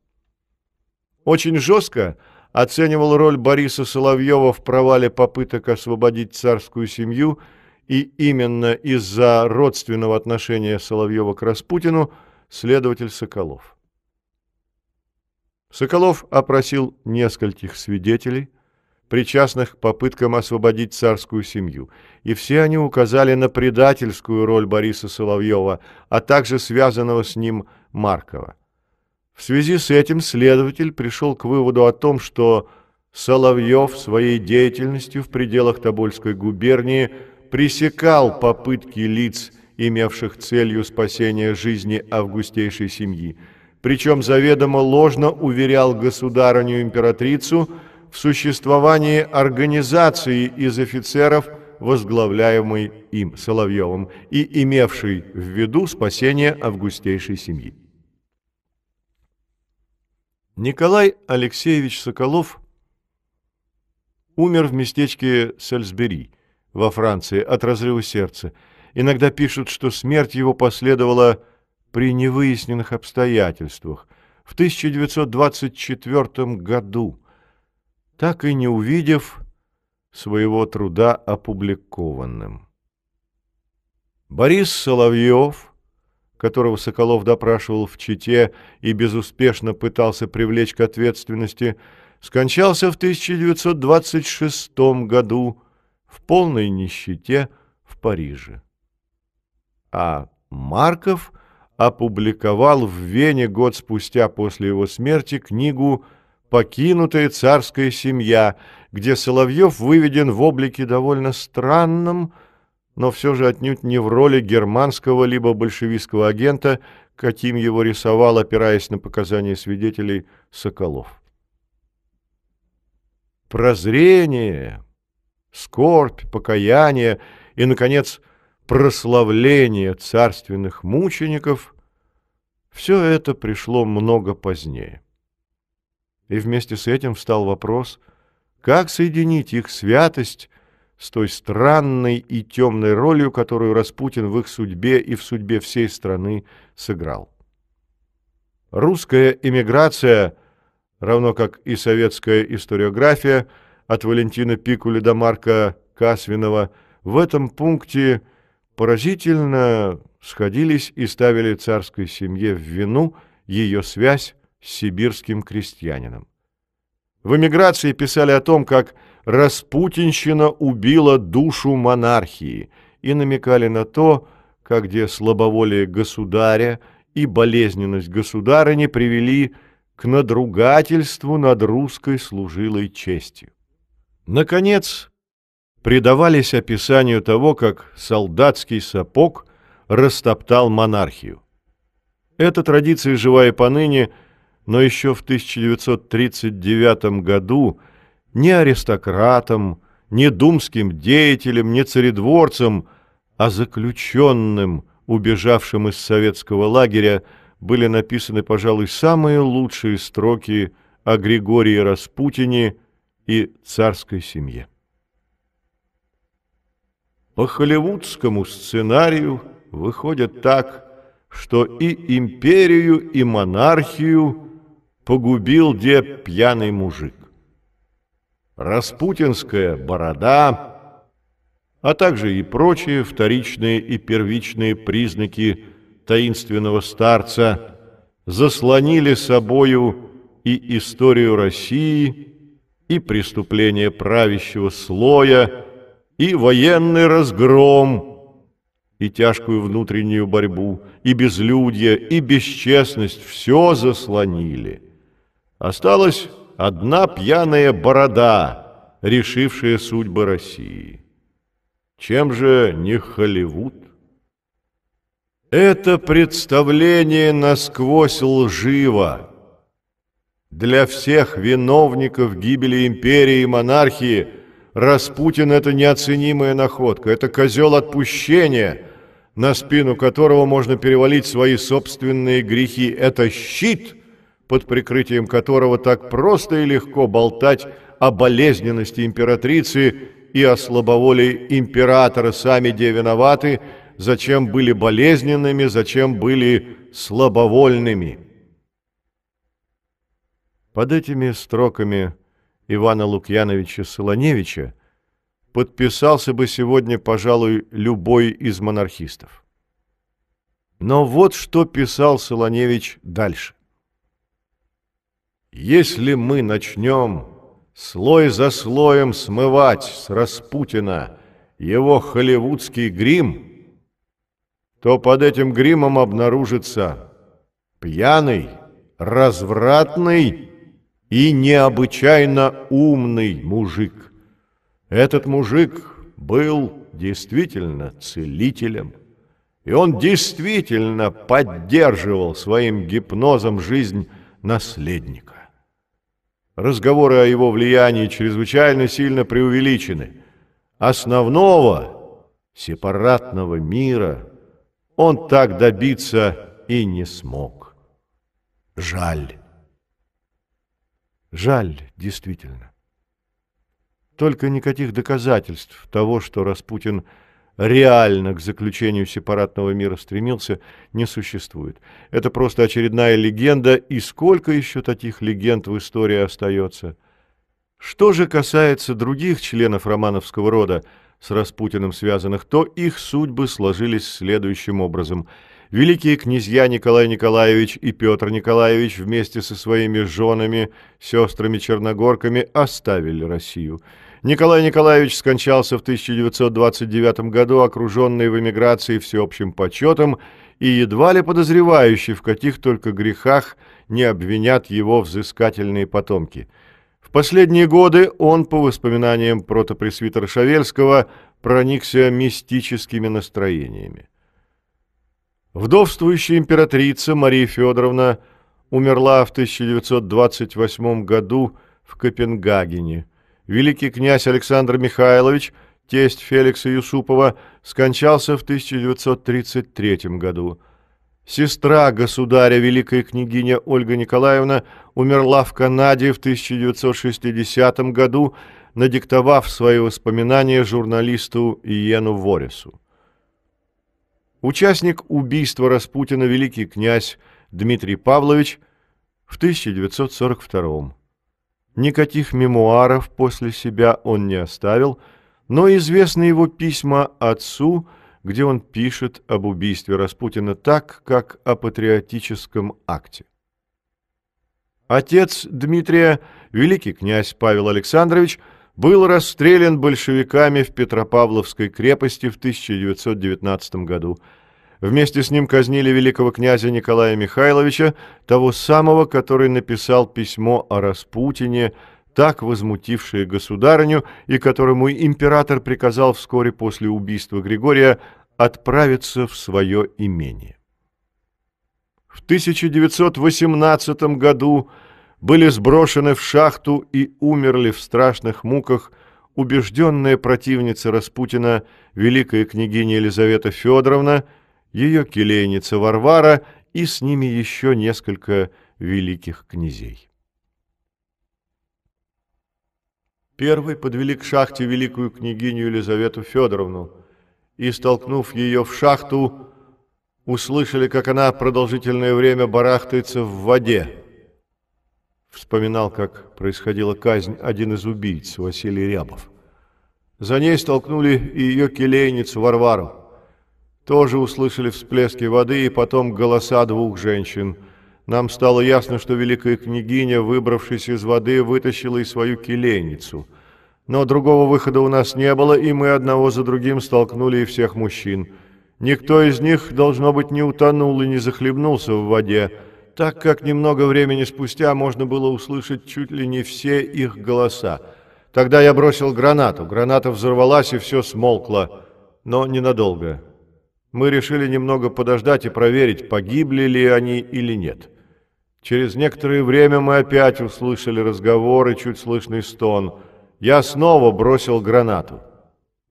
A: Очень жестко оценивал роль Бориса Соловьева в провале попыток освободить царскую семью, и именно из-за родственного отношения Соловьева к Распутину – следователь Соколов. Соколов опросил нескольких свидетелей, причастных к попыткам освободить царскую семью, и все они указали на предательскую роль Бориса Соловьева, а также связанного с ним Маркова. В связи с этим следователь пришел к выводу о том, что Соловьев своей деятельностью в пределах Тобольской губернии пресекал попытки лиц имевших целью спасения жизни августейшей семьи, причем заведомо ложно уверял государыню-императрицу в существовании организации из офицеров, возглавляемой им Соловьевым, и имевшей в виду спасение августейшей семьи. Николай Алексеевич Соколов умер в местечке Сальсбери во Франции от разрыва сердца Иногда пишут, что смерть его последовала при невыясненных обстоятельствах в 1924 году, так и не увидев своего труда опубликованным. Борис Соловьев, которого Соколов допрашивал в Чите и безуспешно пытался привлечь к ответственности, скончался в 1926 году в полной нищете в Париже а Марков опубликовал в Вене год спустя после его смерти книгу «Покинутая царская семья», где Соловьев выведен в облике довольно странном, но все же отнюдь не в роли германского либо большевистского агента, каким его рисовал, опираясь на показания свидетелей, Соколов. Прозрение, скорбь, покаяние и, наконец, прославление царственных мучеников, все это пришло много позднее. И вместе с этим встал вопрос, как соединить их святость с той странной и темной ролью, которую Распутин в их судьбе и в судьбе всей страны сыграл. Русская эмиграция, равно как и советская историография от Валентина Пикуля до Марка Касвинова, в этом пункте – поразительно сходились и ставили царской семье в вину ее связь с сибирским крестьянином. В эмиграции писали о том, как распутинщина убила душу монархии и намекали на то, как где слабоволие государя и болезненность государыни привели к надругательству над русской служилой честью. Наконец, предавались описанию того, как солдатский сапог растоптал монархию. Эта традиция жива и поныне, но еще в 1939 году ни аристократам, не думским деятелем, не царедворцем, а заключенным, убежавшим из советского лагеря, были написаны, пожалуй, самые лучшие строки о Григории Распутине и царской семье. По холливудскому сценарию выходит так, что и империю, и монархию погубил де пьяный мужик. Распутинская борода, а также и прочие вторичные и первичные признаки таинственного старца заслонили собою и историю России, и преступление правящего слоя, и военный разгром, и тяжкую внутреннюю борьбу, и безлюдье, и бесчестность все заслонили. Осталась одна пьяная борода, решившая судьбы России. Чем же не Холливуд? Это представление насквозь лживо. Для всех виновников гибели империи и монархии Распутин – это неоценимая находка, это козел отпущения, на спину которого можно перевалить свои собственные грехи. Это щит, под прикрытием которого так просто и легко болтать о болезненности императрицы и о слабоволии императора, сами где виноваты, зачем были болезненными, зачем были слабовольными. Под этими строками Ивана Лукьяновича Солоневича подписался бы сегодня, пожалуй, любой из монархистов. Но вот что писал Солоневич дальше. «Если мы начнем слой за слоем смывать с Распутина его холливудский грим, то под этим гримом обнаружится пьяный, развратный и необычайно умный мужик. Этот мужик был действительно целителем, и он действительно поддерживал своим гипнозом жизнь наследника. Разговоры о его влиянии чрезвычайно сильно преувеличены. Основного сепаратного мира он так добиться и не смог. Жаль. Жаль, действительно. Только никаких доказательств того, что Распутин реально к заключению сепаратного мира стремился, не существует. Это просто очередная легенда, и сколько еще таких легенд в истории остается. Что же касается других членов романовского рода, с Распутиным связанных, то их судьбы сложились следующим образом – великие князья Николай Николаевич и Петр Николаевич вместе со своими женами, сестрами-черногорками оставили Россию. Николай Николаевич скончался в 1929 году, окруженный в эмиграции всеобщим почетом и едва ли подозревающий, в каких только грехах не обвинят его взыскательные потомки. В последние годы он, по воспоминаниям протопресвитера Шавельского, проникся мистическими настроениями. Вдовствующая императрица Мария Федоровна умерла в 1928 году в Копенгагене. Великий князь Александр Михайлович, тесть Феликса Юсупова, скончался в 1933 году. Сестра государя, великая княгиня Ольга Николаевна, умерла в Канаде в 1960 году, надиктовав свои воспоминания журналисту Иену Ворису. Участник убийства Распутина великий князь Дмитрий Павлович в 1942 Никаких мемуаров после себя он не оставил, но известны его письма отцу, где он пишет об убийстве Распутина так, как о патриотическом акте. Отец Дмитрия, великий князь Павел Александрович, был расстрелян большевиками в Петропавловской крепости в 1919 году. Вместе с ним казнили великого князя Николая Михайловича, того самого, который написал письмо о Распутине, так возмутившее государыню, и которому император приказал вскоре после убийства Григория отправиться в свое имение. В 1918 году были сброшены в шахту и умерли в страшных муках убежденная противница Распутина, великая княгиня Елизавета Федоровна, ее келейница Варвара и с ними еще несколько великих князей. Первый подвели к шахте великую княгиню Елизавету Федоровну и, столкнув ее в шахту, услышали, как она продолжительное время барахтается в воде. Вспоминал, как происходила казнь один из убийц, Василий Рябов. За ней столкнули и ее келейницу Варвару. Тоже услышали всплески воды и потом голоса двух женщин. Нам стало ясно, что великая княгиня, выбравшись из воды, вытащила и свою келейницу. Но другого выхода у нас не было, и мы одного за другим столкнули и всех мужчин. Никто из них, должно быть, не утонул и не захлебнулся в воде, так как немного времени спустя можно было услышать чуть ли не все их голоса. Тогда я бросил гранату. Граната взорвалась, и все смолкло, но ненадолго. Мы решили немного подождать и проверить, погибли ли они или нет. Через некоторое время мы опять услышали разговор и чуть слышный стон. Я снова бросил гранату.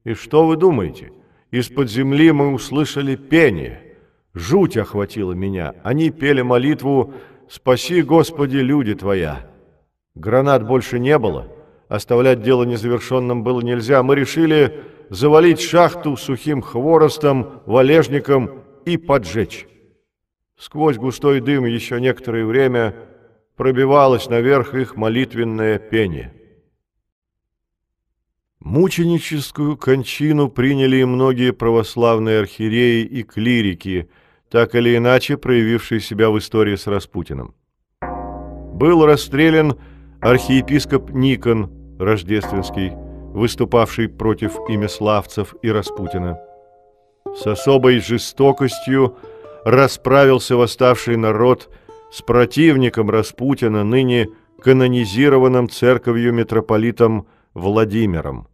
A: И что вы думаете? Из-под земли мы услышали пение. Жуть охватила меня. Они пели молитву «Спаси, Господи, люди Твоя». Гранат больше не было. Оставлять дело незавершенным было нельзя. Мы решили завалить шахту сухим хворостом, валежником и поджечь. Сквозь густой дым еще некоторое время пробивалось наверх их молитвенное пение. Мученическую кончину приняли и многие православные архиереи и клирики – так или иначе проявивший себя в истории с Распутиным. Был расстрелян архиепископ Никон Рождественский, выступавший против имяславцев и Распутина. С особой жестокостью расправился восставший народ с противником Распутина, ныне канонизированным церковью митрополитом Владимиром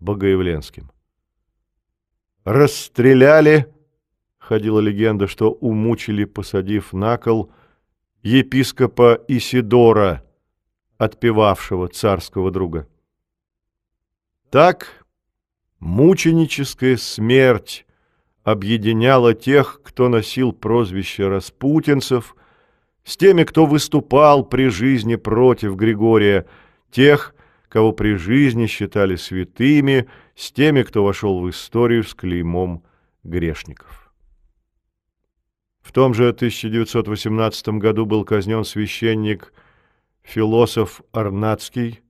A: Богоявленским. Расстреляли ходила легенда, что умучили, посадив на кол, епископа Исидора, отпевавшего царского друга. Так мученическая смерть объединяла тех, кто носил прозвище распутинцев, с теми, кто выступал при жизни против Григория, тех, кого при жизни считали святыми, с теми, кто вошел в историю с клеймом грешников. В том же 1918 году был казнен священник, философ Арнацкий,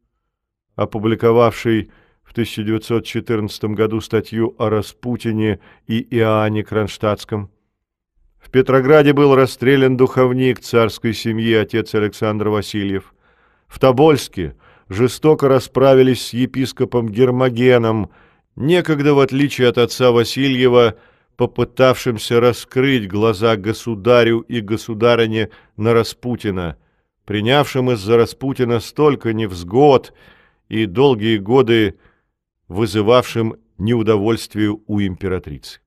A: опубликовавший в 1914 году статью о Распутине и Иоанне Кронштадтском. В Петрограде был расстрелян духовник царской семьи отец Александр Васильев. В Тобольске жестоко расправились с епископом Гермогеном, некогда, в отличие от отца Васильева, попытавшимся раскрыть глаза государю и государыне на Распутина, принявшим из-за Распутина столько невзгод и долгие годы вызывавшим неудовольствие у императрицы.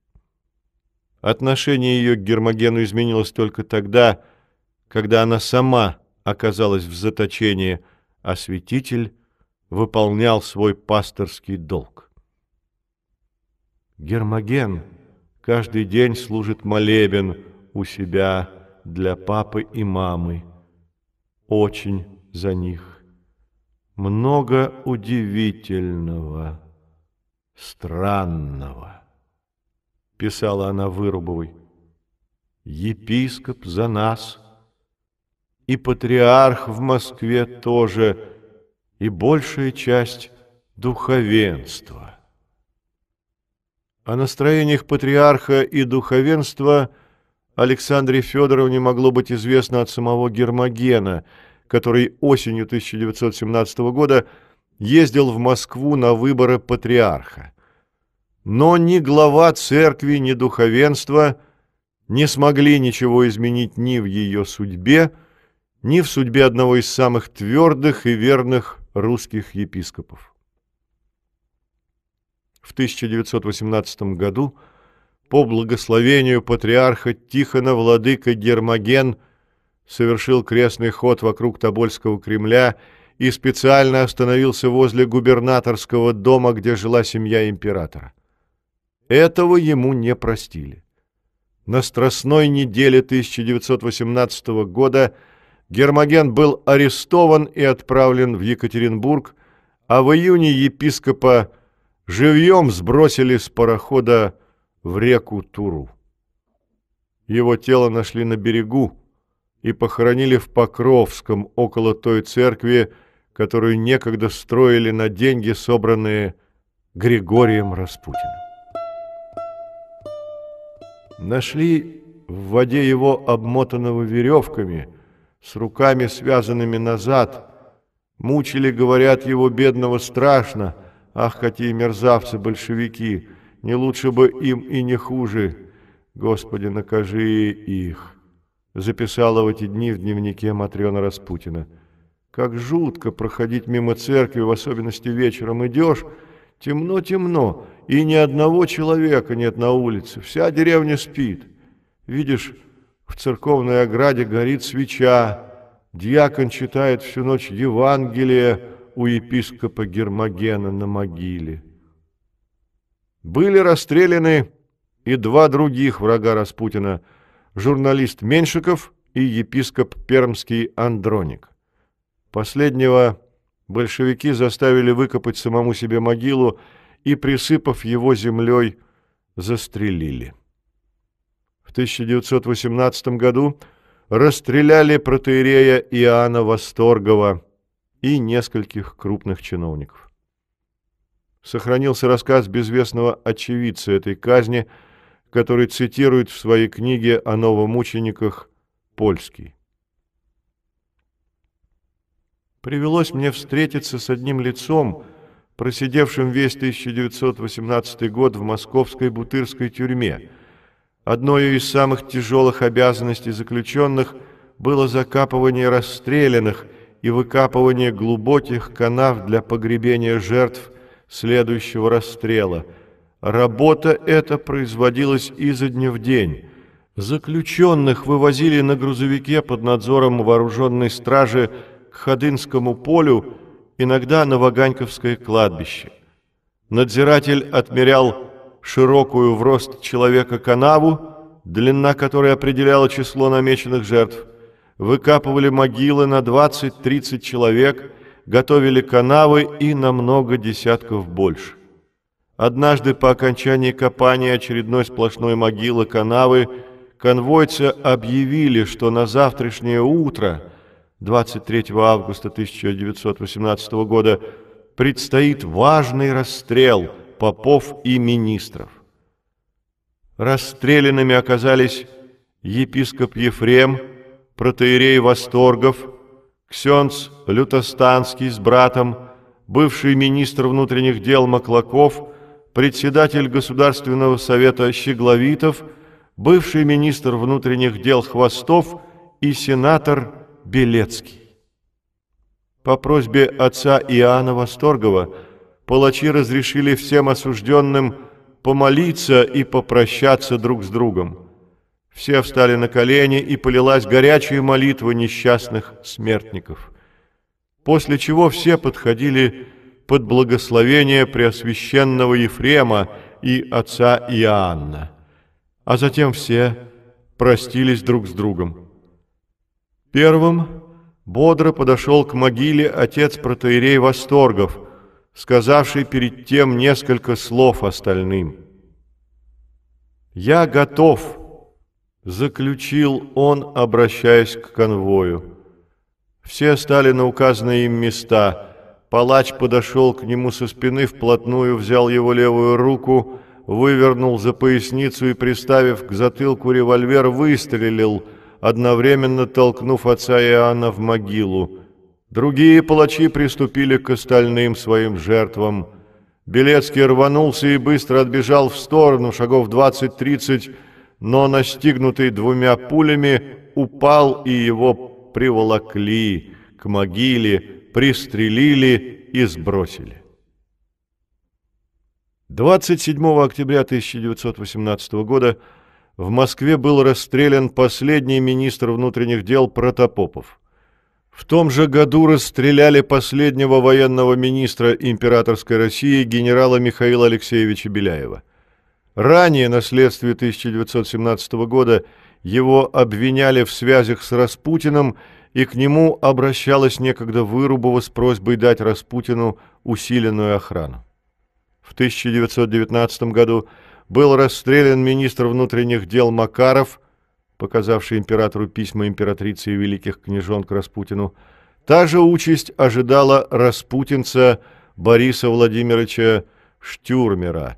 A: Отношение ее к Гермогену изменилось только тогда, когда она сама оказалась в заточении, а святитель выполнял свой пасторский долг. Гермоген — каждый день служит молебен у себя для папы и мамы. Очень за них. Много удивительного, странного, писала она Вырубовой. Епископ за нас, и патриарх в Москве тоже, и большая часть духовенства. О настроениях патриарха и духовенства Александре Федоровне могло быть известно от самого Гермогена, который осенью 1917 года ездил в Москву на выборы патриарха. Но ни глава церкви, ни духовенство не смогли ничего изменить ни в ее судьбе, ни в судьбе одного из самых твердых и верных русских епископов. В 1918 году по благословению патриарха Тихона владыка Гермоген совершил крестный ход вокруг Тобольского Кремля и специально остановился возле губернаторского дома, где жила семья императора. Этого ему не простили. На Страстной неделе 1918 года Гермоген был арестован и отправлен в Екатеринбург, а в июне епископа живьем сбросили с парохода в реку Туру. Его тело нашли на берегу и похоронили в Покровском, около той церкви, которую некогда строили на деньги, собранные Григорием Распутиным. Нашли в воде его обмотанного веревками, с руками связанными назад. Мучили, говорят, его бедного страшно. Ах, какие мерзавцы большевики! Не лучше бы им и не хуже. Господи, накажи их!» Записала в эти дни в дневнике Матрена Распутина. «Как жутко проходить мимо церкви, в особенности вечером идешь, темно-темно, и ни одного человека нет на улице, вся деревня спит. Видишь, в церковной ограде горит свеча, дьякон читает всю ночь Евангелие у епископа Гермогена на могиле. Были расстреляны и два других врага Распутина – журналист Меньшиков и епископ Пермский Андроник. Последнего большевики заставили выкопать самому себе могилу и, присыпав его землей, застрелили. В 1918 году расстреляли протеерея Иоанна Восторгова и нескольких крупных чиновников. Сохранился рассказ безвестного очевидца этой казни, который цитирует в своей книге о новомучениках Польский. Привелось мне встретиться с одним лицом, просидевшим весь 1918 год в московской бутырской тюрьме. Одной из самых тяжелых обязанностей заключенных было закапывание расстрелянных и выкапывание глубоких канав для погребения жертв следующего расстрела. Работа эта производилась изо дня в день. Заключенных вывозили на грузовике под надзором вооруженной стражи к Ходынскому полю, иногда на Ваганьковское кладбище. Надзиратель отмерял широкую в рост человека канаву, длина которой определяла число намеченных жертв. Выкапывали могилы на 20-30 человек, готовили канавы и на много десятков больше. Однажды по окончании копания очередной сплошной могилы канавы конвойцы объявили, что на завтрашнее утро – 23 августа 1918 года предстоит важный расстрел попов и министров. Расстрелянными оказались епископ Ефрем, протеерей Восторгов, ксенц Лютостанский с братом, бывший министр внутренних дел Маклаков, председатель Государственного совета Щегловитов, бывший министр внутренних дел Хвостов и сенатор Белецкий. По просьбе отца Иоанна Восторгова палачи разрешили всем осужденным помолиться и попрощаться друг с другом. Все встали на колени, и полилась горячая молитва несчастных смертников. После чего все подходили под благословение Преосвященного Ефрема и отца Иоанна, а затем все простились друг с другом. Первым бодро подошел к могиле отец протеерей Восторгов, сказавший перед тем несколько слов остальным. «Я готов», — заключил он, обращаясь к конвою. Все стали на указанные им места. Палач подошел к нему со спины вплотную, взял его левую руку, вывернул за поясницу и, приставив к затылку револьвер, выстрелил — одновременно толкнув отца Иоанна в могилу. Другие палачи приступили к остальным своим жертвам. Белецкий рванулся и быстро отбежал в сторону, шагов 20-30, но, настигнутый двумя пулями, упал и его приволокли к могиле, пристрелили и сбросили. 27 октября 1918 года в Москве был расстрелян последний министр внутренних дел Протопопов. В том же году расстреляли последнего военного министра императорской России генерала Михаила Алексеевича Беляева. Ранее, на следствии 1917 года, его обвиняли в связях с Распутиным, и к нему обращалась некогда Вырубова с просьбой дать Распутину усиленную охрану. В 1919 году был расстрелян министр внутренних дел Макаров – показавший императору письма императрицы и великих княжон к Распутину, та же участь ожидала распутинца Бориса Владимировича Штюрмера,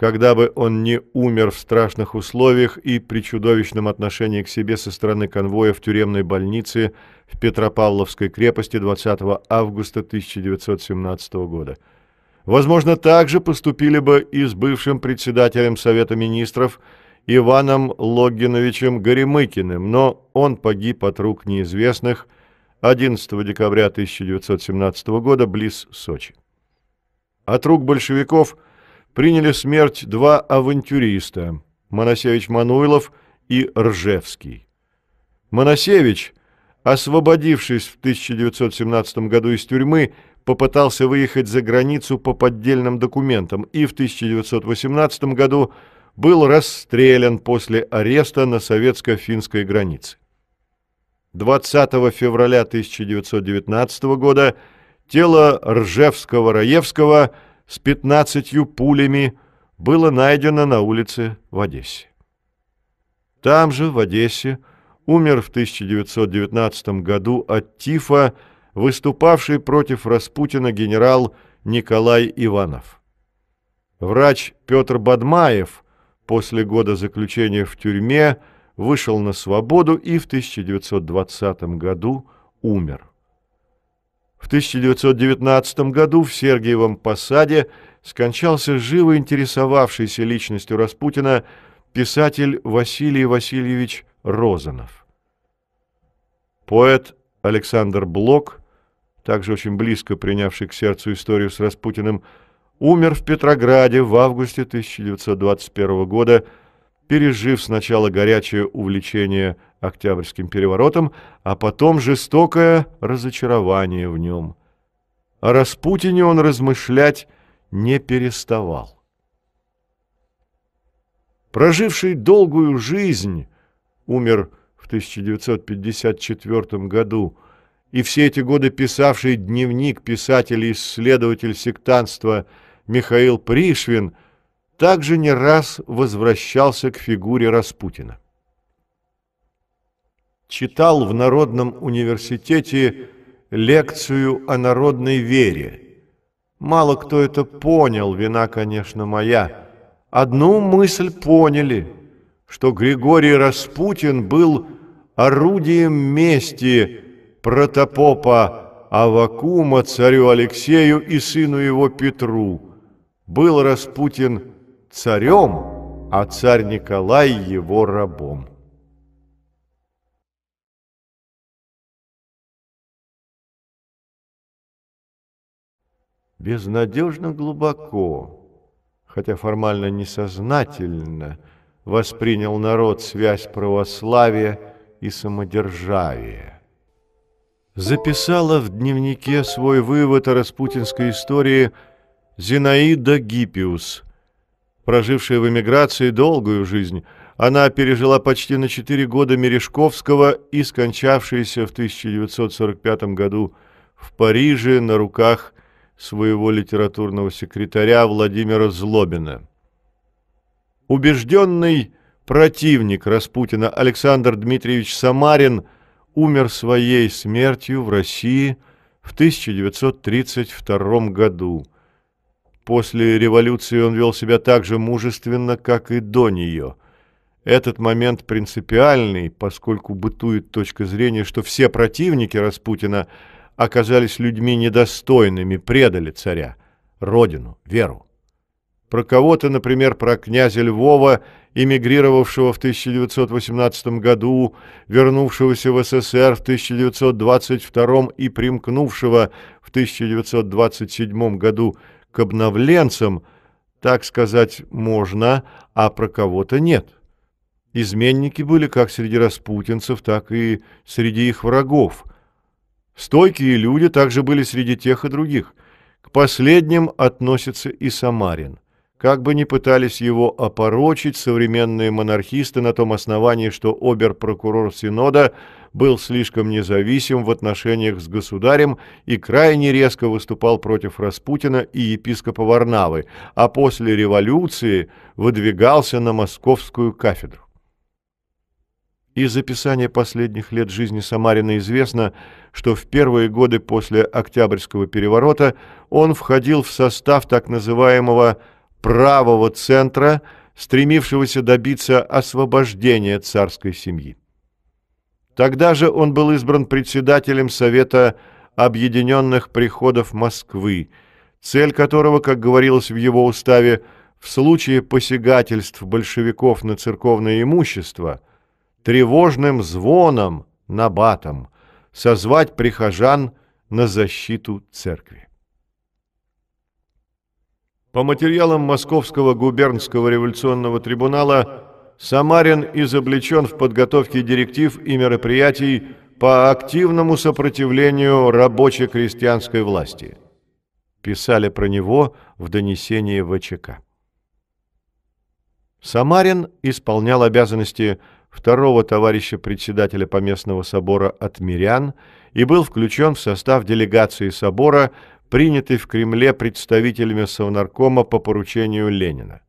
A: когда бы он не умер в страшных условиях и при чудовищном отношении к себе со стороны конвоя в тюремной больнице в Петропавловской крепости 20 августа 1917 года. Возможно, также поступили бы и с бывшим председателем Совета министров Иваном Логиновичем Горемыкиным, но он погиб от рук неизвестных 11 декабря 1917 года близ Сочи. От рук большевиков приняли смерть два авантюриста – Моносевич Мануилов и Ржевский. Моносевич, освободившись в 1917 году из тюрьмы, попытался выехать за границу по поддельным документам и в 1918 году – был расстрелян после ареста на советско-финской границе. 20 февраля 1919 года тело Ржевского-Раевского с 15 пулями было найдено на улице в Одессе. Там же, в Одессе, умер в 1919 году от тифа выступавший против Распутина генерал Николай Иванов. Врач Петр Бадмаев – после года заключения в тюрьме вышел на свободу и в 1920 году умер. В 1919 году в Сергиевом Посаде скончался живо интересовавшийся личностью Распутина писатель Василий Васильевич Розанов. Поэт Александр Блок, также очень близко принявший к сердцу историю с Распутиным, умер в Петрограде в августе 1921 года, пережив сначала горячее увлечение Октябрьским переворотом, а потом жестокое разочарование в нем. О Распутине он размышлять не переставал. Проживший долгую жизнь, умер в 1954 году, и все эти годы писавший дневник писатель-исследователь сектантства Михаил Пришвин также не раз возвращался к фигуре Распутина. Читал в Народном университете лекцию о народной вере. Мало кто это понял, вина, конечно, моя. Одну мысль поняли, что Григорий Распутин был орудием мести протопопа Авакума царю Алексею и сыну его Петру – был Распутин царем, а царь Николай его рабом. Безнадежно глубоко, хотя формально несознательно, воспринял народ связь православия и самодержавия. Записала в дневнике свой вывод о распутинской истории – Зинаида Гиппиус. Прожившая в эмиграции долгую жизнь, она пережила почти на 4 года Мережковского и скончавшаяся в 1945 году в Париже на руках своего литературного секретаря Владимира Злобина. Убежденный противник Распутина Александр Дмитриевич Самарин умер своей смертью в России в 1932 году. После революции он вел себя так же мужественно, как и до нее. Этот момент принципиальный, поскольку бытует точка зрения, что все противники Распутина оказались людьми недостойными, предали царя, родину, веру. Про кого-то, например, про князя Львова, эмигрировавшего в 1918 году, вернувшегося в СССР в 1922 и примкнувшего в 1927 году к обновленцам, так сказать, можно, а про кого-то нет. Изменники были как среди распутинцев, так и среди их врагов. Стойкие люди также были среди тех и других. К последним относится и Самарин. Как бы ни пытались его опорочить современные монархисты на том основании, что обер-прокурор Синода был слишком независим в отношениях с государем и крайне резко выступал против Распутина и епископа Варнавы, а после революции выдвигался на московскую кафедру. Из описания последних лет жизни Самарина известно, что в первые годы после Октябрьского переворота он входил в состав так называемого правого центра, стремившегося добиться освобождения царской семьи. Тогда же он был избран председателем Совета Объединенных Приходов Москвы, цель которого, как говорилось в его уставе, в случае посягательств большевиков на церковное имущество, тревожным звоном, набатом, созвать прихожан на защиту церкви. По материалам Московского губернского революционного трибунала Самарин изобличен в подготовке директив и мероприятий по активному сопротивлению рабоче-крестьянской власти. Писали про него в донесении ВЧК. Самарин исполнял обязанности второго товарища председателя Поместного собора от мирян и был включен в состав делегации собора принятый в Кремле представителями Совнаркома по поручению Ленина.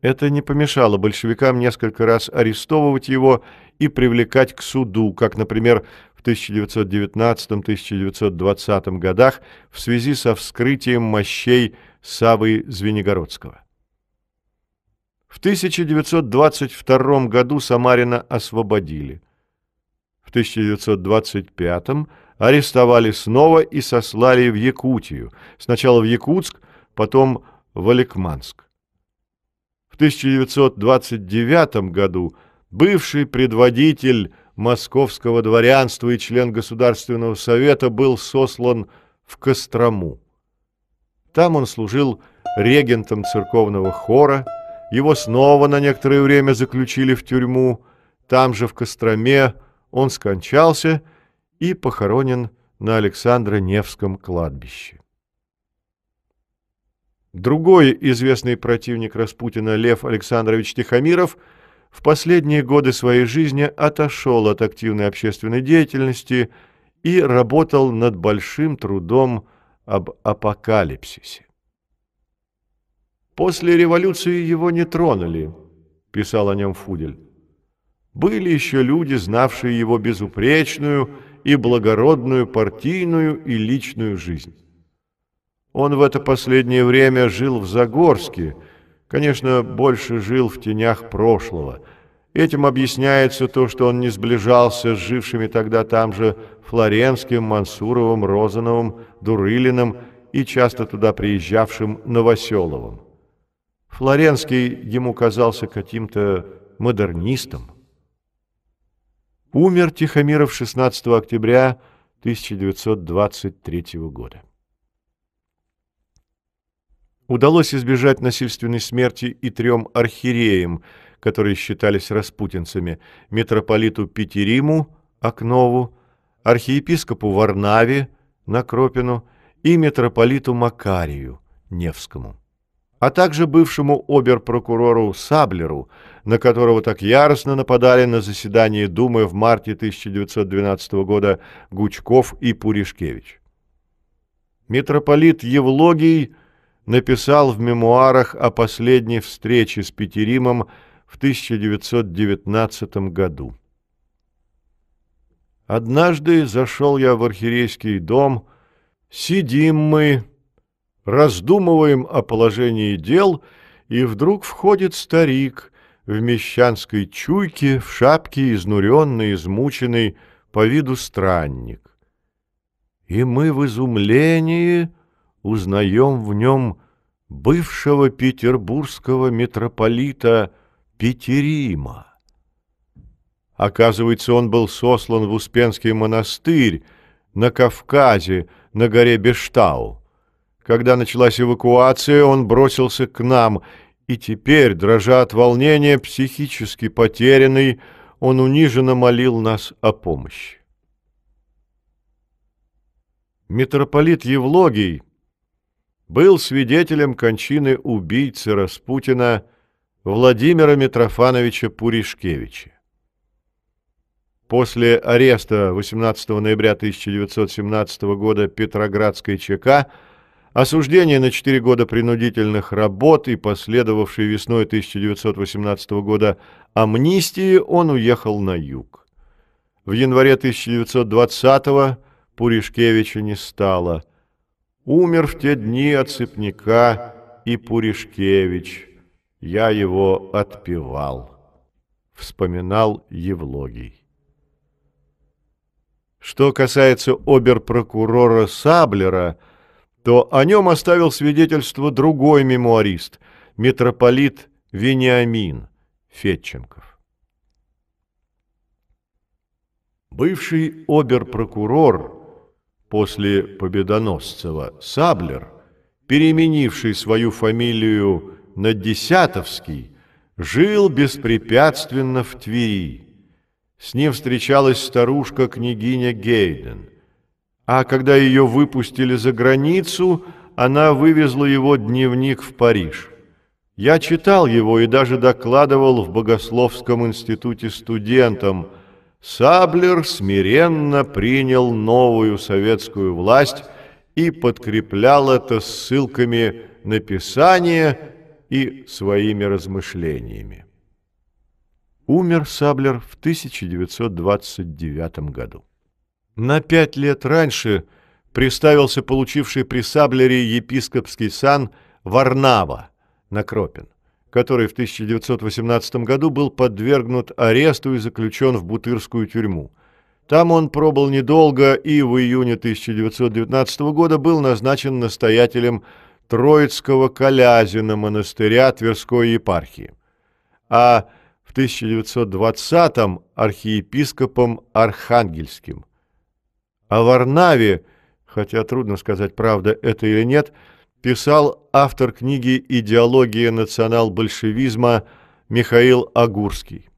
A: Это не помешало большевикам несколько раз арестовывать его и привлекать к суду, как, например, в 1919-1920 годах в связи со вскрытием мощей Савы Звенигородского. В 1922 году Самарина освободили. В 1925 году арестовали снова и сослали в Якутию, сначала в Якутск, потом в Оликманск. В 1929 году бывший предводитель московского дворянства и член Государственного совета был сослан в Кострому. Там он служил регентом церковного хора, его снова на некоторое время заключили в тюрьму, там же в Костроме он скончался – и похоронен на Александро-Невском кладбище. Другой известный противник Распутина Лев Александрович Тихомиров в последние годы своей жизни отошел от активной общественной деятельности и работал над большим трудом об апокалипсисе. После революции его не тронули, писал о нем Фудель. Были еще люди, знавшие его безупречную и благородную партийную и личную жизнь. Он в это последнее время жил в Загорске, конечно, больше жил в тенях прошлого. Этим объясняется то, что он не сближался с жившими тогда там же Флоренским, Мансуровым, Розановым, Дурылиным и часто туда приезжавшим Новоселовым. Флоренский ему казался каким-то модернистом. Умер Тихомиров 16 октября 1923 года. Удалось избежать насильственной смерти и трем архиереям, которые считались распутинцами, митрополиту Петериму, Окнову, архиепископу Варнаве, Накропину и митрополиту Макарию, Невскому а также бывшему обер-прокурору Саблеру, на которого так яростно нападали на заседании Думы в марте 1912 года Гучков и Пуришкевич. Митрополит Евлогий написал в мемуарах о последней встрече с Петеримом в 1919 году. «Однажды зашел я в архиерейский дом, сидим мы, раздумываем о положении дел, и вдруг входит старик в мещанской чуйке, в шапке, изнуренный, измученный, по виду странник. И мы в изумлении узнаем в нем бывшего петербургского митрополита Петерима. Оказывается, он был сослан в Успенский монастырь на Кавказе, на горе Бештау. Когда началась эвакуация, он бросился к нам, и теперь, дрожа от волнения, психически потерянный, он униженно молил нас о помощи. Митрополит Евлогий был свидетелем кончины убийцы Распутина Владимира Митрофановича Пуришкевича. После ареста 18 ноября 1917 года Петроградской ЧК, осуждения на 4 года принудительных работ и последовавшей весной 1918 года амнистии он уехал на юг. В январе 1920 Пуришкевича не стало. Умер в те дни от и Пуришкевич. Я его отпевал, вспоминал Евлогий. Что касается оберпрокурора Саблера, то о нем оставил свидетельство другой мемуарист, митрополит Вениамин Фетченков. Бывший оберпрокурор после Победоносцева Саблер, переменивший свою фамилию на Десятовский, жил беспрепятственно в Твери. С ним встречалась старушка-княгиня Гейден. А когда ее выпустили за границу, она вывезла его дневник в Париж. Я читал его и даже докладывал в Богословском институте студентам. Саблер смиренно принял новую советскую власть и подкреплял это ссылками на Писание и своими размышлениями. Умер Саблер в 1929 году. На пять лет раньше приставился получивший при Саблере епископский сан Варнава на Кропин, который в 1918 году был подвергнут аресту и заключен в Бутырскую тюрьму. Там он пробыл недолго и в июне 1919 года был назначен настоятелем Троицкого Колязина монастыря Тверской епархии. А 1920-м архиепископом Архангельским. О Варнаве, хотя трудно сказать, правда это или нет, писал автор книги «Идеология национал-большевизма» Михаил Агурский.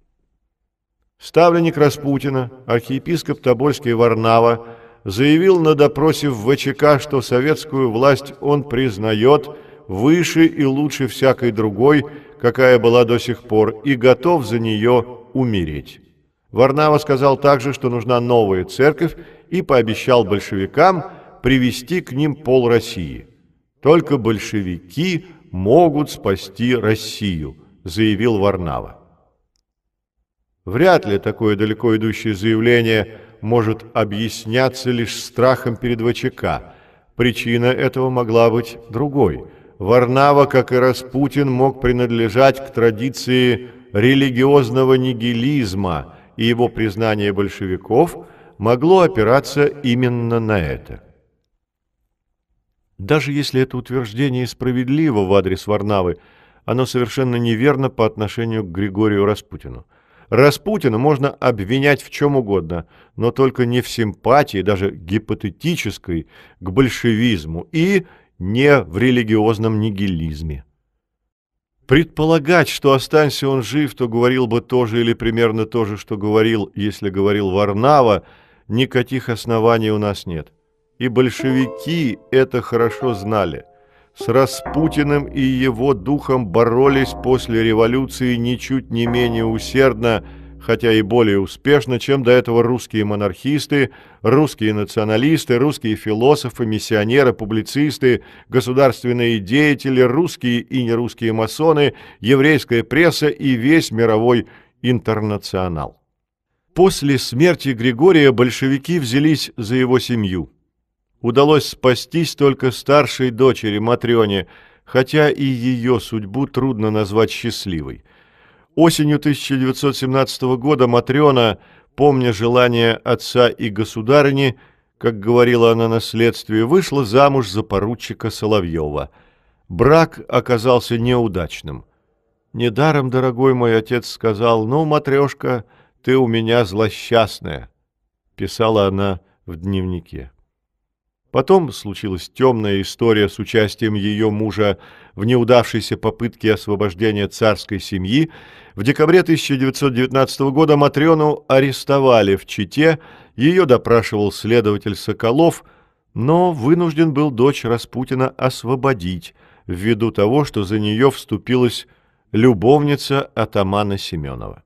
A: Ставленник Распутина, архиепископ Тобольский Варнава, заявил на допросе в ВЧК, что советскую власть он признает выше и лучше всякой другой – какая была до сих пор, и готов за нее умереть. Варнава сказал также, что нужна новая церковь, и пообещал большевикам привести к ним пол России. Только большевики могут спасти Россию, заявил Варнава. Вряд ли такое далеко идущее заявление может объясняться лишь страхом перед ВЧК. Причина этого могла быть другой – Варнава, как и Распутин, мог принадлежать к традиции религиозного нигилизма, и его признание большевиков могло опираться именно на это. Даже если это утверждение справедливо в адрес Варнавы, оно совершенно неверно по отношению к Григорию Распутину. Распутина можно обвинять в чем угодно, но только не в симпатии, даже гипотетической, к большевизму и не в религиозном нигилизме. Предполагать, что останься он жив, то говорил бы то же или примерно то же, что говорил, если говорил Варнава, никаких оснований у нас нет. И большевики это хорошо знали. С Распутиным и его духом боролись после революции ничуть не менее усердно, хотя и более успешно, чем до этого русские монархисты, русские националисты, русские философы, миссионеры, публицисты, государственные деятели, русские и нерусские масоны, еврейская пресса и весь мировой интернационал. После смерти Григория большевики взялись за его семью. Удалось спастись только старшей дочери Матрёне, хотя и ее судьбу трудно назвать счастливой – Осенью 1917 года Матрена, помня желание отца и государыни, как говорила она на следствии, вышла замуж за поручика Соловьева. Брак оказался неудачным. «Недаром, дорогой мой отец, сказал, ну, матрешка, ты у меня злосчастная», — писала она в дневнике. Потом случилась темная история с участием ее мужа в неудавшейся попытке освобождения царской семьи. В декабре 1919 года Матрёну арестовали в Чите, ее допрашивал следователь Соколов, но вынужден был дочь Распутина освободить ввиду того, что за нее вступилась любовница атамана Семенова.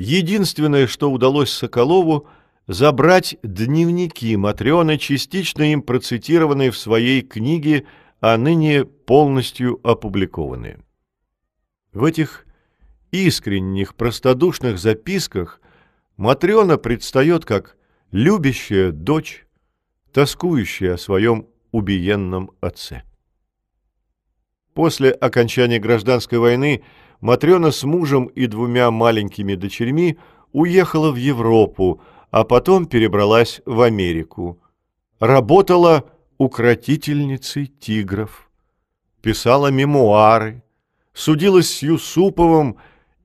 A: Единственное, что удалось Соколову, забрать дневники Матрёны, частично им процитированные в своей книге, а ныне полностью опубликованные. В этих искренних, простодушных записках Матрёна предстает как любящая дочь, тоскующая о своем убиенном отце. После окончания гражданской войны Матрена с мужем и двумя маленькими дочерьми уехала в Европу, а потом перебралась в Америку. Работала укротительницей тигров, писала мемуары, судилась с Юсуповым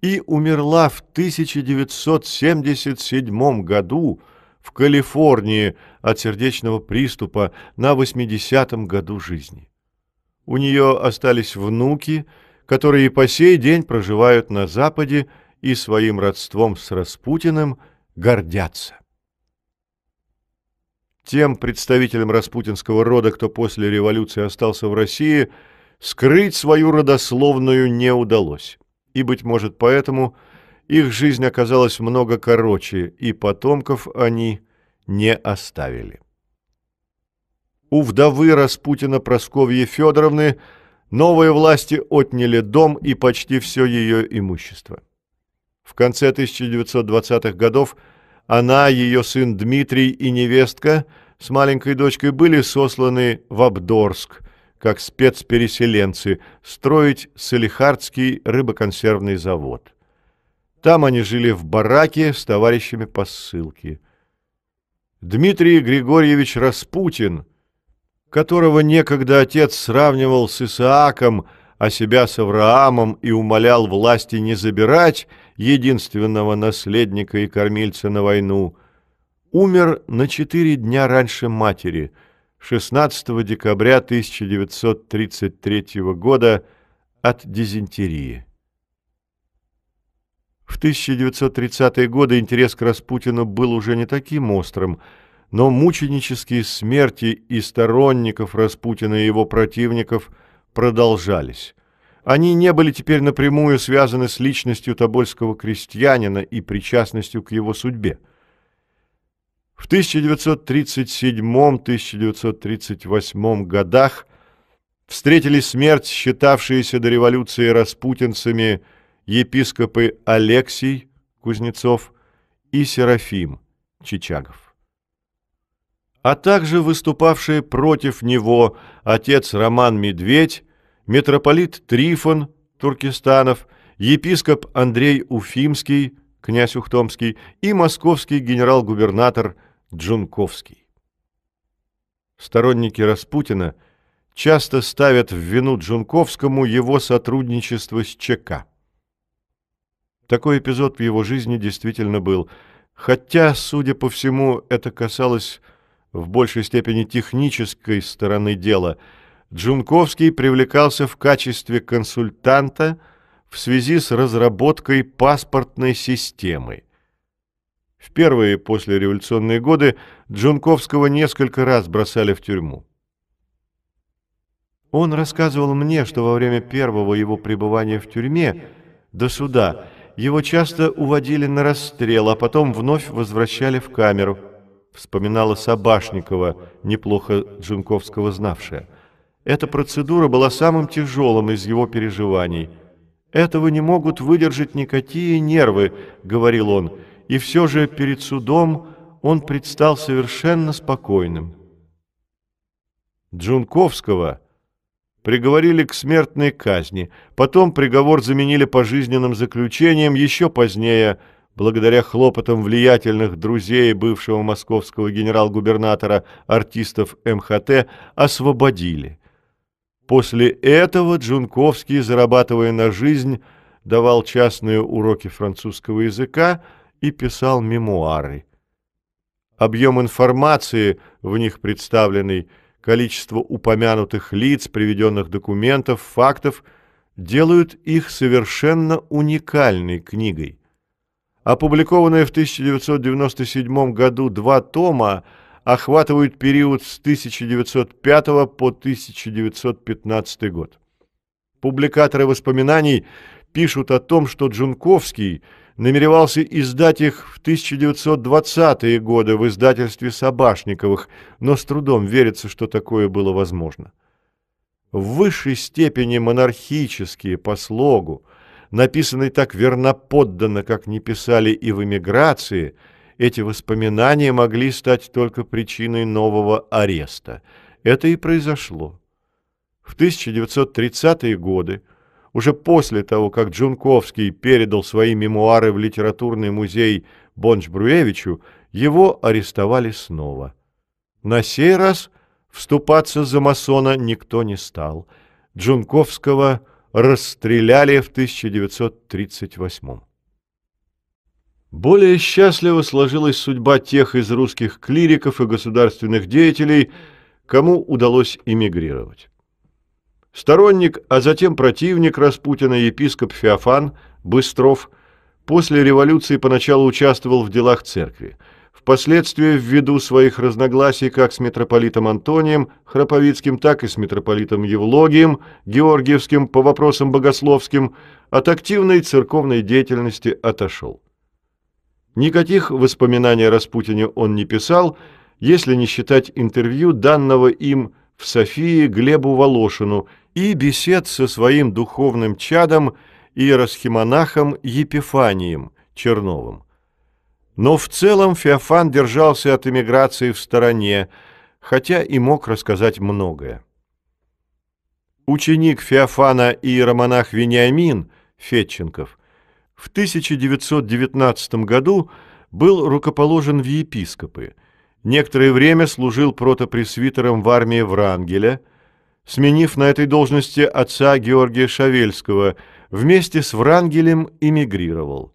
A: и умерла в 1977 году в Калифорнии от сердечного приступа на 80-м году жизни. У нее остались внуки, которые по сей день проживают на Западе и своим родством с Распутиным гордятся. Тем представителям распутинского рода, кто после революции остался в России, скрыть свою родословную не удалось. И, быть может, поэтому их жизнь оказалась много короче, и потомков они не оставили. У вдовы Распутина Просковьи Федоровны новые власти отняли дом и почти все ее имущество. В конце 1920-х годов она, ее сын Дмитрий и невестка с маленькой дочкой были сосланы в Абдорск, как спецпереселенцы, строить Салихардский рыбоконсервный завод. Там они жили в бараке с товарищами по ссылке. Дмитрий Григорьевич Распутин – которого некогда отец сравнивал с Исааком, а себя с Авраамом и умолял власти не забирать единственного наследника и кормильца на войну, умер на четыре дня раньше матери, 16 декабря 1933 года от дизентерии. В 1930-е годы интерес к Распутину был уже не таким острым, но мученические смерти и сторонников Распутина и его противников продолжались. Они не были теперь напрямую связаны с личностью тобольского крестьянина и причастностью к его судьбе. В 1937-1938 годах встретили смерть считавшиеся до революции распутинцами епископы Алексий Кузнецов и Серафим Чичагов а также выступавшие против него отец Роман Медведь, митрополит Трифон Туркестанов, епископ Андрей Уфимский, князь Ухтомский и московский генерал-губернатор Джунковский. Сторонники Распутина часто ставят в вину Джунковскому его сотрудничество с ЧК. Такой эпизод в его жизни действительно был, хотя, судя по всему, это касалось в большей степени технической стороны дела, Джунковский привлекался в качестве консультанта в связи с разработкой паспортной системы. В первые послереволюционные годы Джунковского несколько раз бросали в тюрьму. Он рассказывал мне, что во время первого его пребывания в тюрьме до суда его часто уводили на расстрел, а потом вновь возвращали в камеру – вспоминала Собашникова, неплохо Джунковского знавшая. Эта процедура была самым тяжелым из его переживаний. «Этого не могут выдержать никакие нервы», — говорил он, и все же перед судом он предстал совершенно спокойным. Джунковского приговорили к смертной казни, потом приговор заменили пожизненным заключением, еще позднее – благодаря хлопотам влиятельных друзей бывшего московского генерал-губернатора артистов МХТ, освободили. После этого Джунковский, зарабатывая на жизнь, давал частные уроки французского языка и писал мемуары. Объем информации, в них представленный, количество упомянутых лиц, приведенных документов, фактов, делают их совершенно уникальной книгой. Опубликованные в 1997 году два тома охватывают период с 1905 по 1915 год. Публикаторы воспоминаний пишут о том, что Джунковский намеревался издать их в 1920-е годы в издательстве Собашниковых, но с трудом верится, что такое было возможно. В высшей степени монархические по слогу, написанные так верноподданно, как не писали и в эмиграции, эти воспоминания могли стать только причиной нового ареста. Это и произошло. В 1930-е годы, уже после того, как Джунковский передал свои мемуары в литературный музей Бонч-Бруевичу, его арестовали снова. На сей раз вступаться за масона никто не стал. Джунковского расстреляли в 1938 Более счастливо сложилась судьба тех из русских клириков и государственных деятелей, кому удалось эмигрировать. Сторонник, а затем противник Распутина епископ Феофан Быстров после революции поначалу участвовал в делах церкви. Впоследствии, ввиду своих разногласий как с митрополитом Антонием Храповицким, так и с митрополитом Евлогием Георгиевским по вопросам богословским, от активной церковной деятельности отошел. Никаких воспоминаний о Распутине он не писал, если не считать интервью, данного им в Софии Глебу Волошину – и бесед со своим духовным чадом иеросхимонахом Епифанием Черновым. Но в целом Феофан держался от эмиграции в стороне, хотя и мог рассказать многое. Ученик Феофана и иеромонах Вениамин Фетченков в 1919 году был рукоположен в епископы. Некоторое время служил протопресвитером в армии Врангеля – сменив на этой должности отца Георгия Шавельского, вместе с Врангелем эмигрировал.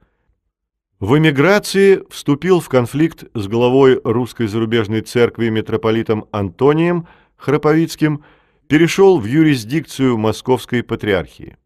A: В эмиграции вступил в конфликт с главой русской зарубежной церкви митрополитом Антонием Храповицким, перешел в юрисдикцию Московской патриархии.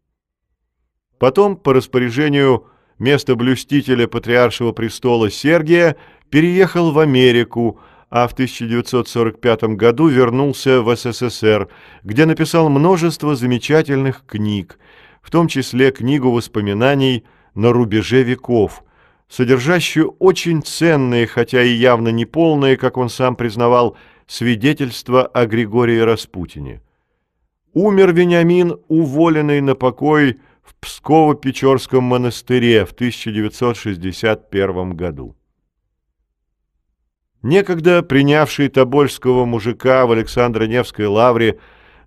A: Потом, по распоряжению место блюстителя патриаршего престола Сергия, переехал в Америку, а в 1945 году вернулся в СССР, где написал множество замечательных книг, в том числе книгу воспоминаний «На рубеже веков», содержащую очень ценные, хотя и явно неполные, как он сам признавал, свидетельства о Григории Распутине. Умер Вениамин, уволенный на покой в Псково-Печорском монастыре в 1961 году. Некогда принявший тобольского мужика в Александро-Невской лавре,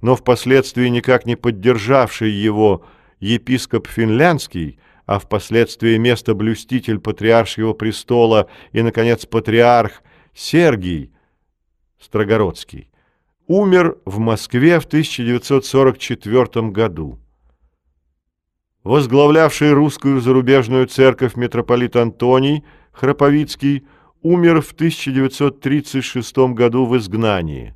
A: но впоследствии никак не поддержавший его епископ Финляндский, а впоследствии место-блюститель патриаршего престола и, наконец, патриарх Сергий Строгородский, умер в Москве в 1944 году. Возглавлявший русскую зарубежную церковь митрополит Антоний Храповицкий – умер в 1936 году в изгнании.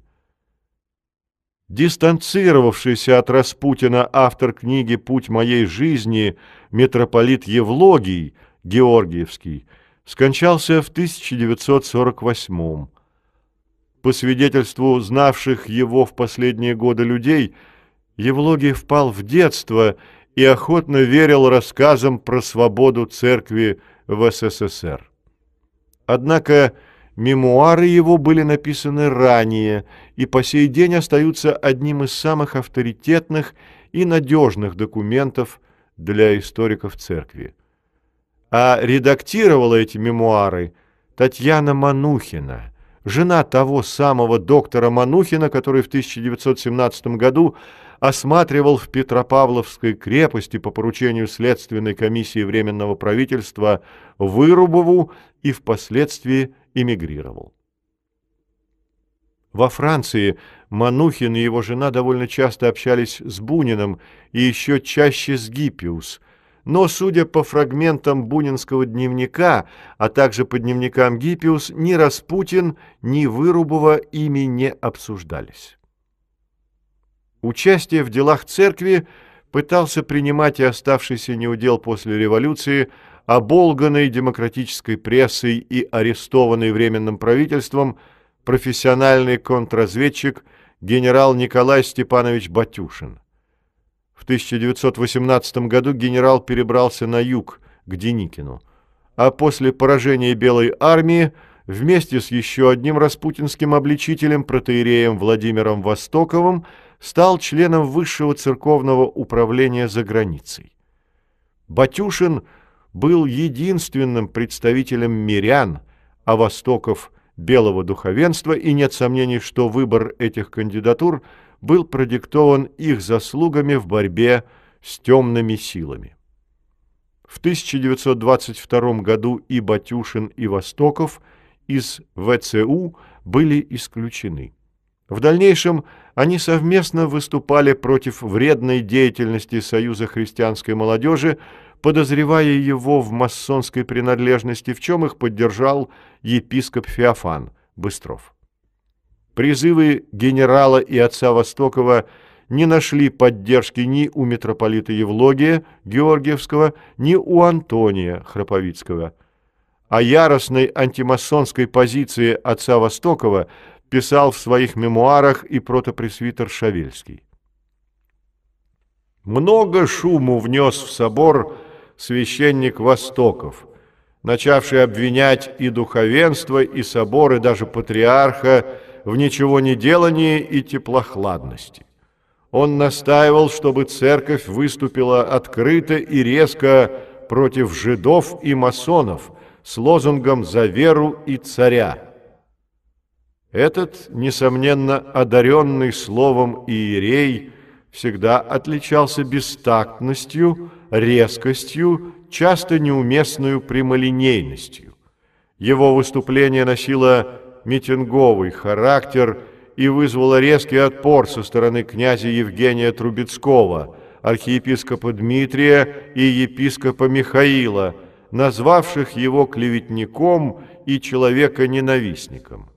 A: Дистанцировавшийся от Распутина автор книги «Путь моей жизни» митрополит Евлогий Георгиевский скончался в 1948 По свидетельству знавших его в последние годы людей, Евлогий впал в детство и охотно верил рассказам про свободу церкви в СССР. Однако мемуары его были написаны ранее и по сей день остаются одним из самых авторитетных и надежных документов для историков церкви. А редактировала эти мемуары Татьяна Манухина, жена того самого доктора Манухина, который в 1917 году осматривал в Петропавловской крепости по поручению Следственной комиссии Временного правительства Вырубову и впоследствии эмигрировал. Во Франции Манухин и его жена довольно часто общались с Буниным и еще чаще с Гиппиус, но, судя по фрагментам бунинского дневника, а также по дневникам Гиппиус, ни Распутин, ни Вырубова ими не обсуждались. Участие в делах церкви пытался принимать и оставшийся неудел после революции – оболганный демократической прессой и арестованный Временным правительством профессиональный контрразведчик генерал Николай Степанович Батюшин. В 1918 году генерал перебрался на юг, к Деникину, а после поражения Белой армии вместе с еще одним распутинским обличителем, протеереем Владимиром Востоковым, стал членом высшего церковного управления за границей. Батюшин был единственным представителем мирян, а Востоков – белого духовенства, и нет сомнений, что выбор этих кандидатур был продиктован их заслугами в борьбе с темными силами. В 1922 году и Батюшин, и Востоков из ВЦУ были исключены. В дальнейшем они совместно выступали против вредной деятельности Союза христианской молодежи, подозревая его в масонской принадлежности, в чем их поддержал епископ Феофан Быстров. Призывы генерала и отца Востокова не нашли поддержки ни у митрополита Евлогия Георгиевского, ни у Антония Храповицкого. О яростной антимасонской позиции отца Востокова писал в своих мемуарах и протопресвитер Шавельский. Много шуму внес в собор священник Востоков, начавший обвинять и духовенство, и собор, и даже патриарха в ничего не делании и теплохладности. Он настаивал, чтобы церковь выступила открыто и резко против жидов и масонов с лозунгом «За веру и царя». Этот, несомненно, одаренный словом иерей всегда отличался бестактностью, резкостью, часто неуместную прямолинейностью. Его выступление носило митинговый характер и вызвало резкий отпор со стороны князя Евгения Трубецкого, архиепископа Дмитрия и епископа Михаила, назвавших его клеветником и человека-ненавистником.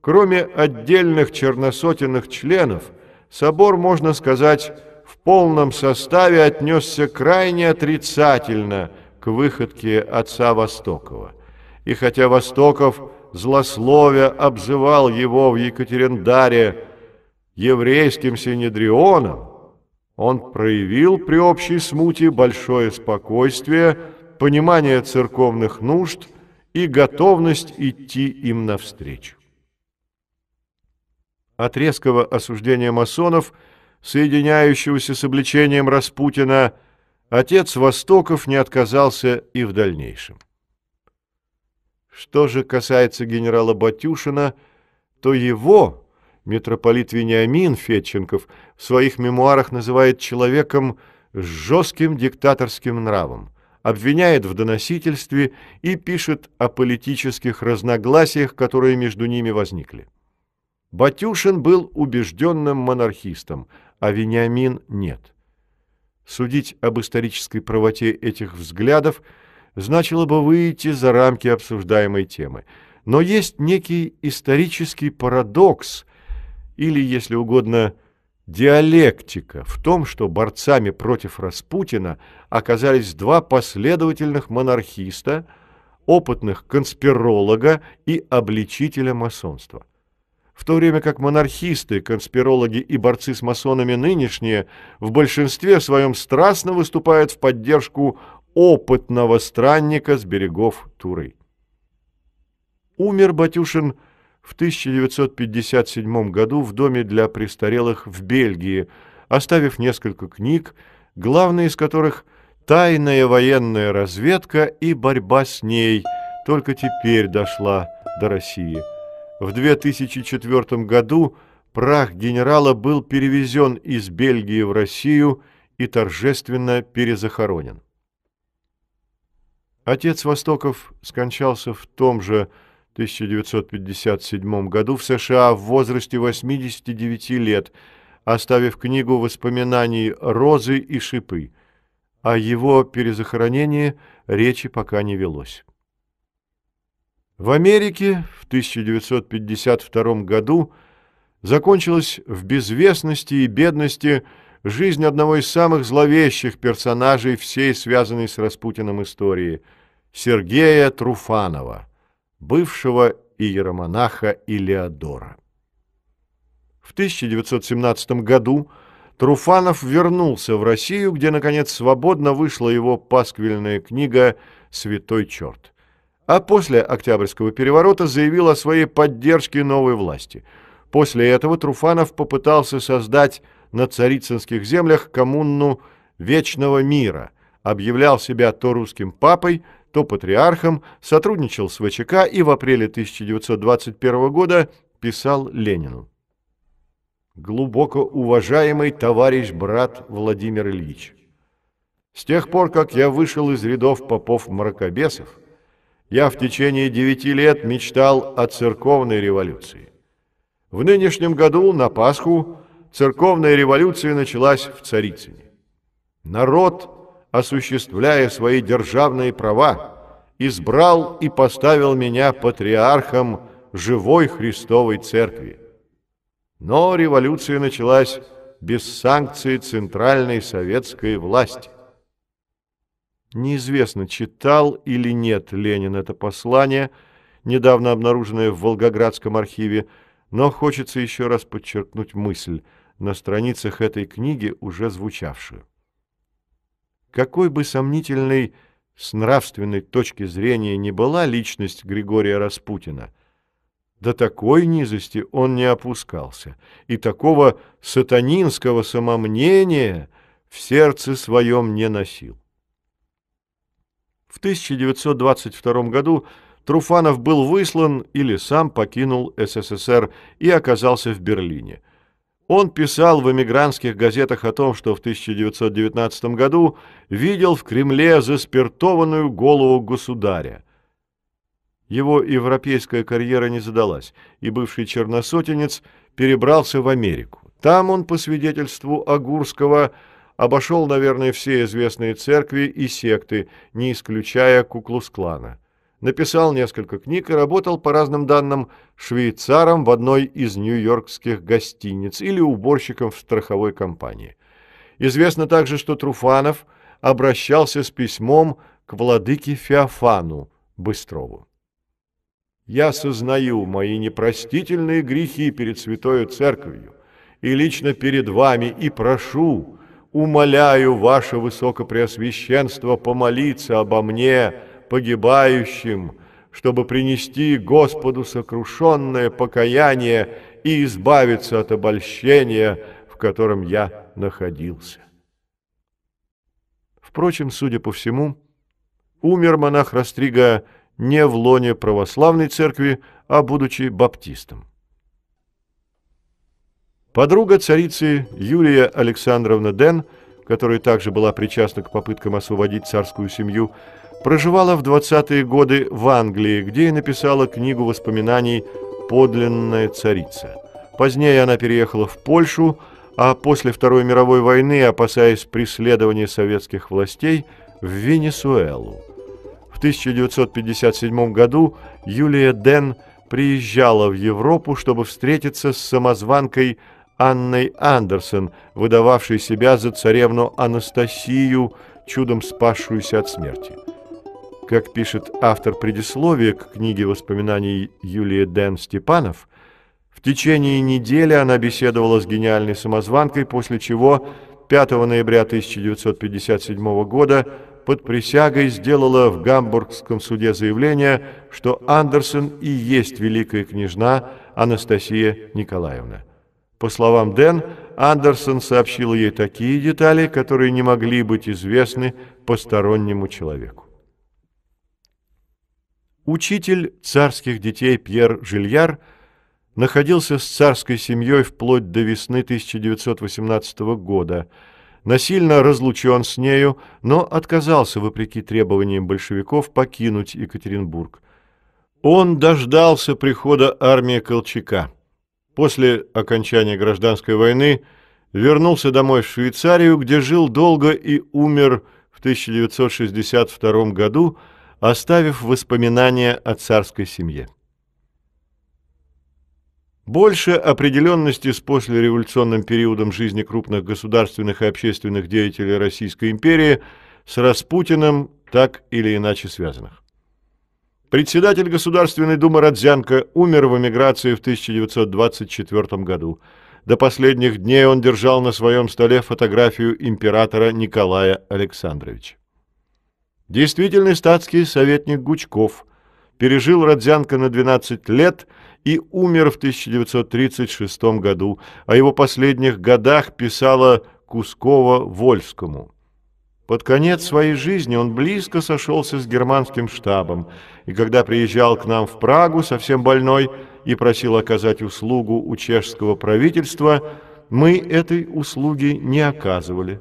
A: Кроме отдельных черносотенных членов, собор, можно сказать, в полном составе отнесся крайне отрицательно к выходке отца Востокова. И хотя Востоков, злословия, обзывал его в Екатериндаре еврейским синедрионом, он проявил при общей смуте большое спокойствие, понимание церковных нужд и готовность идти им навстречу. От резкого осуждения масонов, соединяющегося с обличением Распутина, отец Востоков не отказался и в дальнейшем. Что же касается генерала Батюшина, то его митрополит Вениамин Федченков в своих мемуарах называет человеком с жестким диктаторским нравом, обвиняет в доносительстве и пишет о политических разногласиях, которые между ними возникли. Батюшин был убежденным монархистом, а Вениамин нет. Судить об исторической правоте этих взглядов значило бы выйти за рамки обсуждаемой темы. Но есть некий исторический парадокс, или, если угодно, диалектика в том, что борцами против Распутина оказались два последовательных монархиста, опытных конспиролога и обличителя масонства в то время как монархисты, конспирологи и борцы с масонами нынешние в большинстве своем страстно выступают в поддержку опытного странника с берегов Туры. Умер Батюшин в 1957 году в доме для престарелых в Бельгии, оставив несколько книг, главные из которых «Тайная военная разведка» и «Борьба с ней» только теперь дошла до России. В 2004 году прах генерала был перевезен из Бельгии в Россию и торжественно перезахоронен. Отец Востоков скончался в том же 1957 году в США в возрасте 89 лет, оставив книгу воспоминаний «Розы и шипы». О его перезахоронении речи пока не велось. В Америке в 1952 году закончилась в безвестности и бедности жизнь одного из самых зловещих персонажей всей связанной с Распутиным истории – Сергея Труфанова, бывшего иеромонаха Илеодора. В 1917 году Труфанов вернулся в Россию, где, наконец, свободно вышла его пасквильная книга «Святой черт». А после Октябрьского переворота заявил о своей поддержке новой власти. После этого Труфанов попытался создать на царицынских землях коммуну «Вечного мира», объявлял себя то русским папой, то патриархом, сотрудничал с ВЧК и в апреле 1921 года писал Ленину. Глубоко уважаемый товарищ брат Владимир Ильич, с тех пор, как я вышел из рядов попов-мракобесов, я в течение девяти лет мечтал о церковной революции. В нынешнем году, на Пасху, церковная революция началась в Царицыне. Народ осуществляя свои державные права, избрал и поставил меня патриархом живой Христовой Церкви. Но революция началась без санкций центральной советской власти. Неизвестно, читал или нет Ленин это послание, недавно обнаруженное в Волгоградском архиве, но хочется еще раз подчеркнуть мысль, на страницах этой книги уже звучавшую. Какой бы сомнительной с нравственной точки зрения не была личность Григория Распутина, до такой низости он не опускался, и такого сатанинского самомнения в сердце своем не носил. В 1922 году Труфанов был выслан или сам покинул СССР и оказался в Берлине – он писал в эмигрантских газетах о том, что в 1919 году видел в Кремле заспиртованную голову государя. Его европейская карьера не задалась, и бывший черносотенец перебрался в Америку. Там он, по свидетельству Агурского, обошел, наверное, все известные церкви и секты, не исключая Куклус-клана написал несколько книг и работал, по разным данным, швейцаром в одной из нью-йоркских гостиниц или уборщиком в страховой компании. Известно также, что Труфанов обращался с письмом к владыке Феофану Быстрову. «Я сознаю мои непростительные грехи перед Святою Церковью и лично перед вами и прошу, умоляю ваше Высокопреосвященство помолиться обо мне, погибающим, чтобы принести Господу сокрушенное покаяние и избавиться от обольщения, в котором я находился. Впрочем, судя по всему, умер монах Растрига не в лоне православной церкви, а будучи баптистом. Подруга царицы Юлия Александровна Ден, которая также была причастна к попыткам освободить царскую семью, Проживала в 20-е годы в Англии, где и написала книгу воспоминаний «Подлинная царица». Позднее она переехала в Польшу, а после Второй мировой войны, опасаясь преследования советских властей, в Венесуэлу. В 1957 году Юлия Ден приезжала в Европу, чтобы встретиться с самозванкой Анной Андерсон, выдававшей себя за царевну Анастасию, чудом спасшуюся от смерти. Как пишет автор предисловия к книге воспоминаний Юлии Дэн Степанов, в течение недели она беседовала с гениальной самозванкой, после чего 5 ноября 1957 года под присягой сделала в Гамбургском суде заявление, что Андерсон и есть великая княжна Анастасия Николаевна. По словам Дэн, Андерсон сообщила ей такие детали, которые не могли быть известны постороннему человеку. Учитель царских детей Пьер Жильяр находился с царской семьей вплоть до весны 1918 года, насильно разлучен с нею, но отказался, вопреки требованиям большевиков, покинуть Екатеринбург. Он дождался прихода армии Колчака. После окончания гражданской войны вернулся домой в Швейцарию, где жил долго и умер в 1962 году, оставив воспоминания о царской семье. Больше определенности с послереволюционным периодом жизни крупных государственных и общественных деятелей Российской империи с Распутиным так или иначе связанных. Председатель Государственной Думы Родзянко умер в эмиграции в 1924 году. До последних дней он держал на своем столе фотографию императора Николая Александровича. Действительный статский советник Гучков пережил Родзянко на 12 лет и умер в 1936 году. О его последних годах писала Кускова Вольскому. Под конец своей жизни он близко сошелся с германским штабом, и когда приезжал к нам в Прагу совсем больной и просил оказать услугу у чешского правительства, мы этой услуги не оказывали.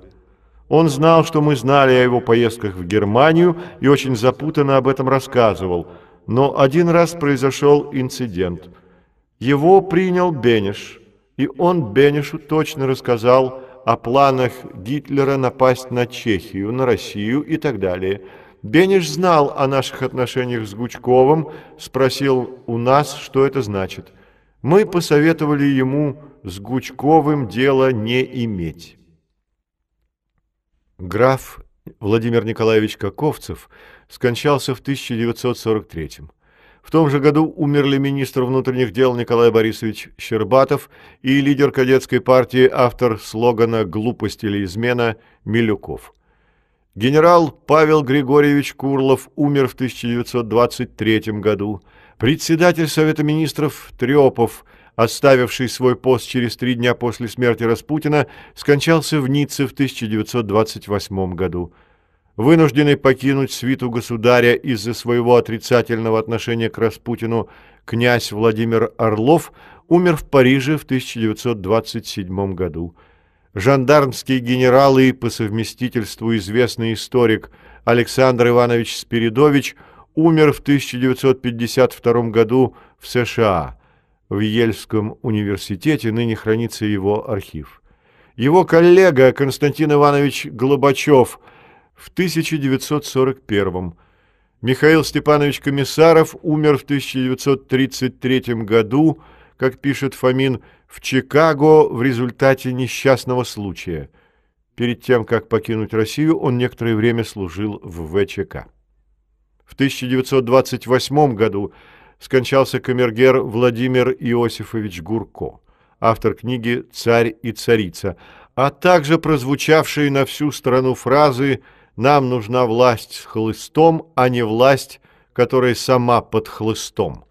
A: Он знал, что мы знали о его поездках в Германию и очень запутанно об этом рассказывал, но один раз произошел инцидент. Его принял Бенеш, и он Бенешу точно рассказал, о планах Гитлера напасть на Чехию, на Россию и так далее. Бенеш знал о наших отношениях с Гучковым, спросил у нас, что это значит. Мы посоветовали ему с Гучковым дело не иметь. Граф Владимир Николаевич Каковцев скончался в 1943 -м. В том же году умерли министр внутренних дел Николай Борисович Щербатов и лидер кадетской партии, автор слогана «Глупость или измена» Милюков. Генерал Павел Григорьевич Курлов умер в 1923 году. Председатель Совета министров Трепов, оставивший свой пост через три дня после смерти Распутина, скончался в Ницце в 1928 году вынужденный покинуть свиту государя из-за своего отрицательного отношения к Распутину, князь Владимир Орлов умер в Париже в 1927 году. Жандармский генерал и по совместительству известный историк Александр Иванович Спиридович умер в 1952 году в США. В Ельском университете ныне хранится его архив. Его коллега Константин Иванович Глобачев – в 1941 Михаил Степанович Комиссаров умер в 1933 году, как пишет Фомин, в Чикаго в результате несчастного случая. Перед тем, как покинуть Россию, он некоторое время служил в ВЧК. В 1928 году скончался камергер Владимир Иосифович Гурко, автор книги «Царь и царица», а также прозвучавшие на всю страну фразы «Царь нам нужна власть с хлыстом, а не власть, которая сама под хлыстом.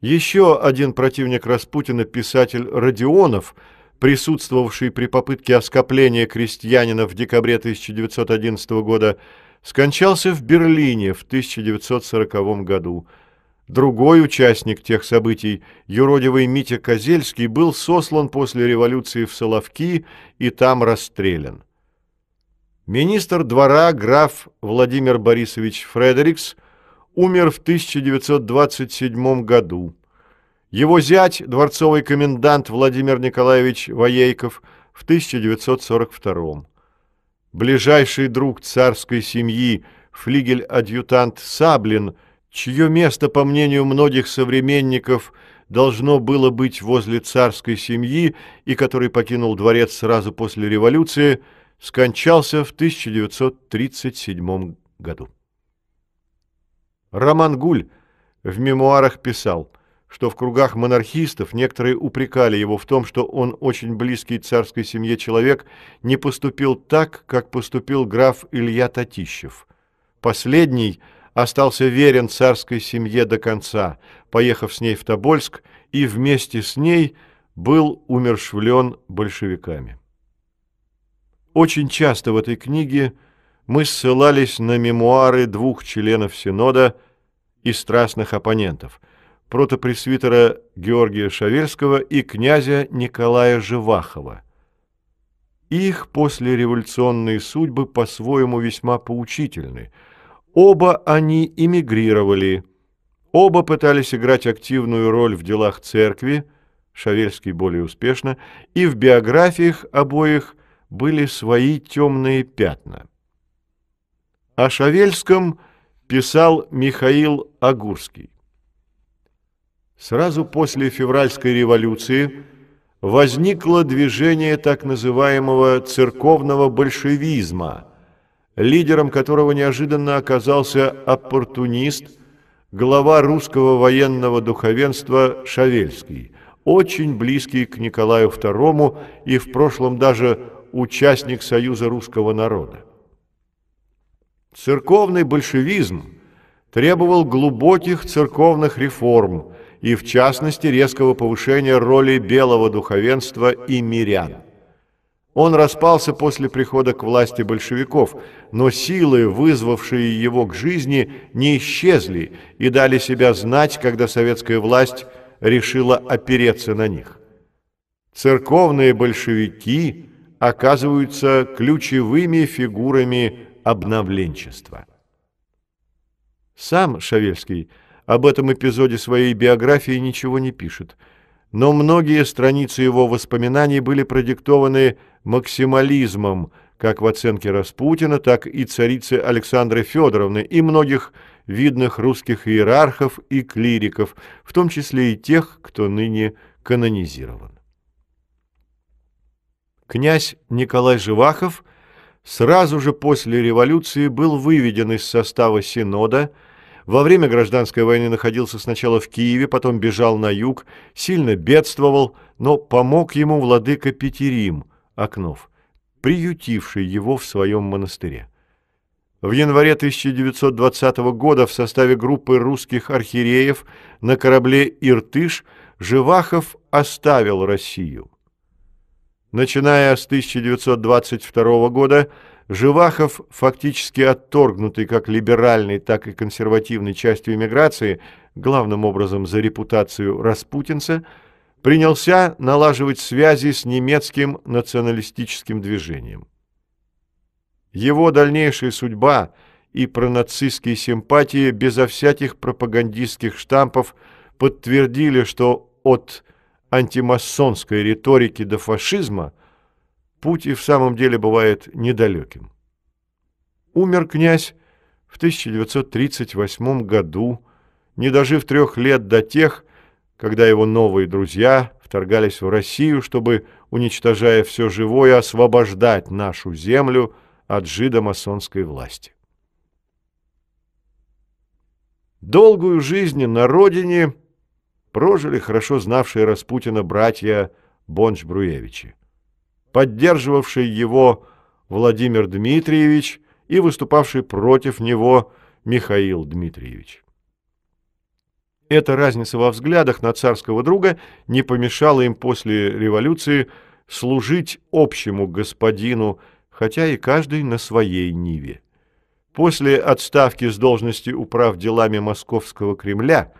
A: Еще один противник Распутина, писатель Родионов, присутствовавший при попытке оскопления крестьянина в декабре 1911 года, скончался в Берлине в 1940 году. Другой участник тех событий, юродивый Митя Козельский, был сослан после революции в Соловки и там расстрелян. Министр двора граф Владимир Борисович Фредерикс умер в 1927 году. Его зять, дворцовый комендант Владимир Николаевич Воейков, в 1942. Ближайший друг царской семьи, флигель-адъютант Саблин, чье место, по мнению многих современников, должно было быть возле царской семьи и который покинул дворец сразу после революции – скончался в 1937 году. Роман Гуль в мемуарах писал, что в кругах монархистов некоторые упрекали его в том, что он очень близкий царской семье человек не поступил так, как поступил граф Илья Татищев. Последний остался верен царской семье до конца, поехав с ней в Тобольск и вместе с ней был умершвлен большевиками. Очень часто в этой книге мы ссылались на мемуары двух членов Синода и страстных оппонентов – протопресвитера Георгия Шаверского и князя Николая Живахова. Их послереволюционные судьбы по-своему весьма поучительны. Оба они эмигрировали, оба пытались играть активную роль в делах церкви, Шаверский более успешно, и в биографиях обоих были свои темные пятна. О Шавельском писал Михаил Агурский. Сразу после февральской революции возникло движение так называемого церковного большевизма, лидером которого неожиданно оказался оппортунист, глава русского военного духовенства Шавельский, очень близкий к Николаю II и в прошлом даже участник Союза русского народа. Церковный большевизм требовал глубоких церковных реформ и, в частности, резкого повышения роли белого духовенства и мирян. Он распался после прихода к власти большевиков, но силы, вызвавшие его к жизни, не исчезли и дали себя знать, когда советская власть решила опереться на них. Церковные большевики оказываются ключевыми фигурами обновленчества. Сам Шавельский об этом эпизоде своей биографии ничего не пишет – но многие страницы его воспоминаний были продиктованы максимализмом, как в оценке Распутина, так и царицы Александры Федоровны и многих видных русских иерархов и клириков, в том числе и тех, кто ныне канонизирован. Князь Николай Живахов сразу же после революции был выведен из состава Синода, во время гражданской войны находился сначала в Киеве, потом бежал на юг, сильно бедствовал, но помог ему владыка Петерим, Окнов, приютивший его в своем монастыре. В январе 1920 года в составе группы русских архиереев на корабле «Иртыш» Живахов оставил Россию. Начиная с 1922 года Живахов, фактически отторгнутый как либеральной, так и консервативной частью эмиграции, главным образом за репутацию распутинца, принялся налаживать связи с немецким националистическим движением. Его дальнейшая судьба и пронацистские симпатии безо всяких пропагандистских штампов подтвердили, что от антимасонской риторики до фашизма – путь и в самом деле бывает недалеким. Умер князь в 1938 году, не дожив трех лет до тех, когда его новые друзья вторгались в Россию, чтобы, уничтожая все живое, освобождать нашу землю от жидомасонской власти. Долгую жизнь на родине прожили хорошо знавшие Распутина братья Бонч-Бруевичи поддерживавший его Владимир Дмитриевич и выступавший против него Михаил Дмитриевич. Эта разница во взглядах на царского друга не помешала им после революции служить общему господину, хотя и каждый на своей ниве. После отставки с должности управ делами Московского Кремля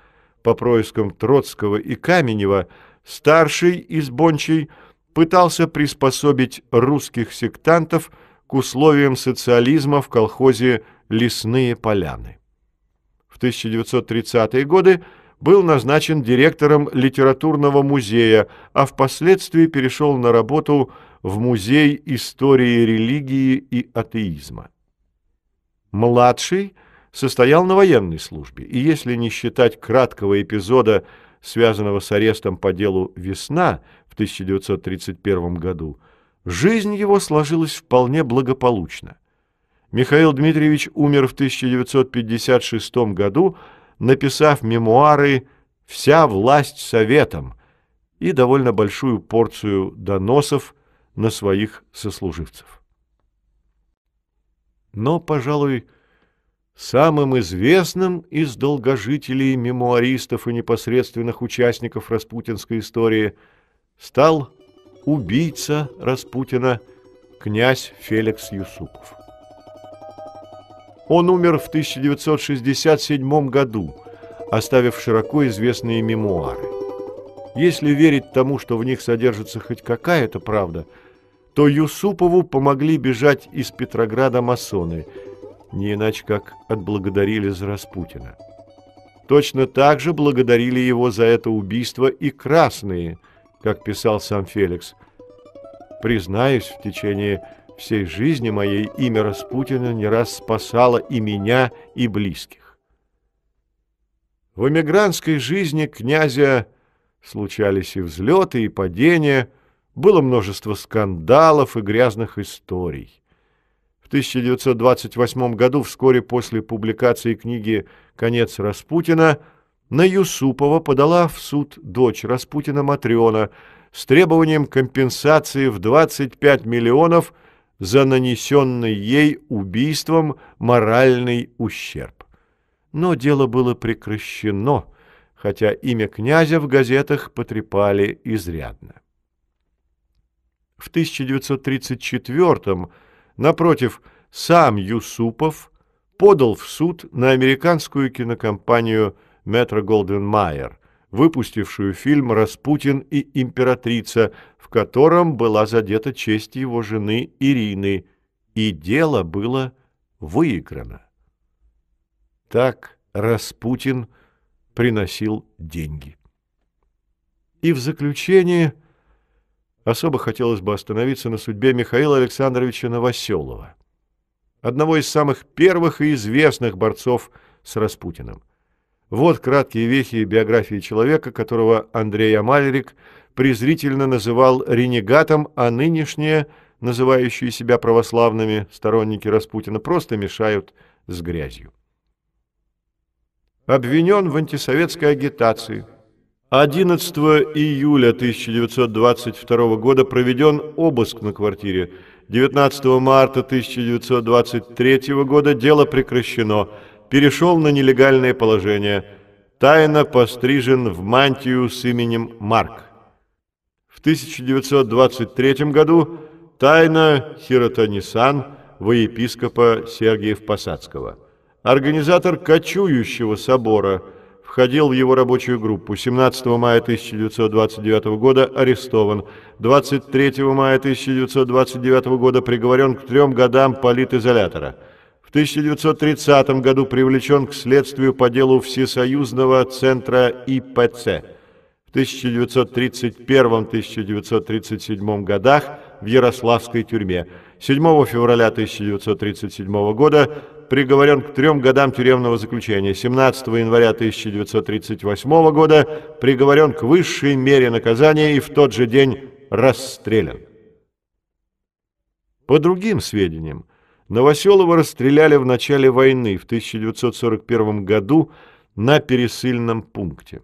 A: по проискам Троцкого и Каменева старший из Бончей – пытался приспособить русских сектантов к условиям социализма в колхозе «Лесные поляны». В 1930-е годы был назначен директором литературного музея, а впоследствии перешел на работу в Музей истории религии и атеизма. Младший состоял на военной службе, и если не считать краткого эпизода, связанного с арестом по делу «Весна», в 1931 году, жизнь его сложилась вполне благополучно. Михаил Дмитриевич умер в 1956 году, написав мемуары «Вся власть советом» и довольно большую порцию доносов на своих сослуживцев. Но, пожалуй, самым известным из долгожителей, мемуаристов и непосредственных участников распутинской истории – стал убийца Распутина князь Феликс Юсупов. Он умер в 1967 году, оставив широко известные мемуары. Если верить тому, что в них содержится хоть какая-то правда, то Юсупову помогли бежать из Петрограда масоны, не иначе как отблагодарили за Распутина. Точно так же благодарили его за это убийство и красные – как писал сам Феликс. Признаюсь, в течение всей жизни моей имя Распутина не раз спасало и меня, и близких. В эмигрантской жизни князя случались и взлеты, и падения, было множество скандалов и грязных историй. В 1928 году, вскоре после публикации книги «Конец Распутина», на Юсупова подала в суд дочь Распутина Матрена с требованием компенсации в 25 миллионов за нанесенный ей убийством моральный ущерб. Но дело было прекращено, хотя имя князя в газетах потрепали изрядно. В 1934 году Напротив, сам Юсупов подал в суд на американскую кинокомпанию «Метро Голден Майер», выпустившую фильм «Распутин и императрица», в котором была задета честь его жены Ирины, и дело было выиграно. Так Распутин приносил деньги. И в заключение – Особо хотелось бы остановиться на судьбе Михаила Александровича Новоселова, одного из самых первых и известных борцов с Распутиным. Вот краткие вехи биографии человека, которого Андрей Амалерик презрительно называл ренегатом, а нынешние, называющие себя православными сторонники Распутина, просто мешают с грязью. Обвинен в антисоветской агитации – 11 июля 1922 года проведен обыск на квартире. 19 марта 1923 года дело прекращено. Перешел на нелегальное положение. Тайно пострижен в мантию с именем Марк. В 1923 году тайно Хиротонисан во епископа Сергиев-Посадского. Организатор кочующего собора – входил в его рабочую группу. 17 мая 1929 года арестован. 23 мая 1929 года приговорен к трем годам политизолятора. В 1930 году привлечен к следствию по делу Всесоюзного центра ИПЦ. В 1931-1937 годах в Ярославской тюрьме. 7 февраля 1937 года приговорен к трем годам тюремного заключения. 17 января 1938 года приговорен к высшей мере наказания и в тот же день расстрелян. По другим сведениям, Новоселова расстреляли в начале войны в 1941 году на пересыльном пункте.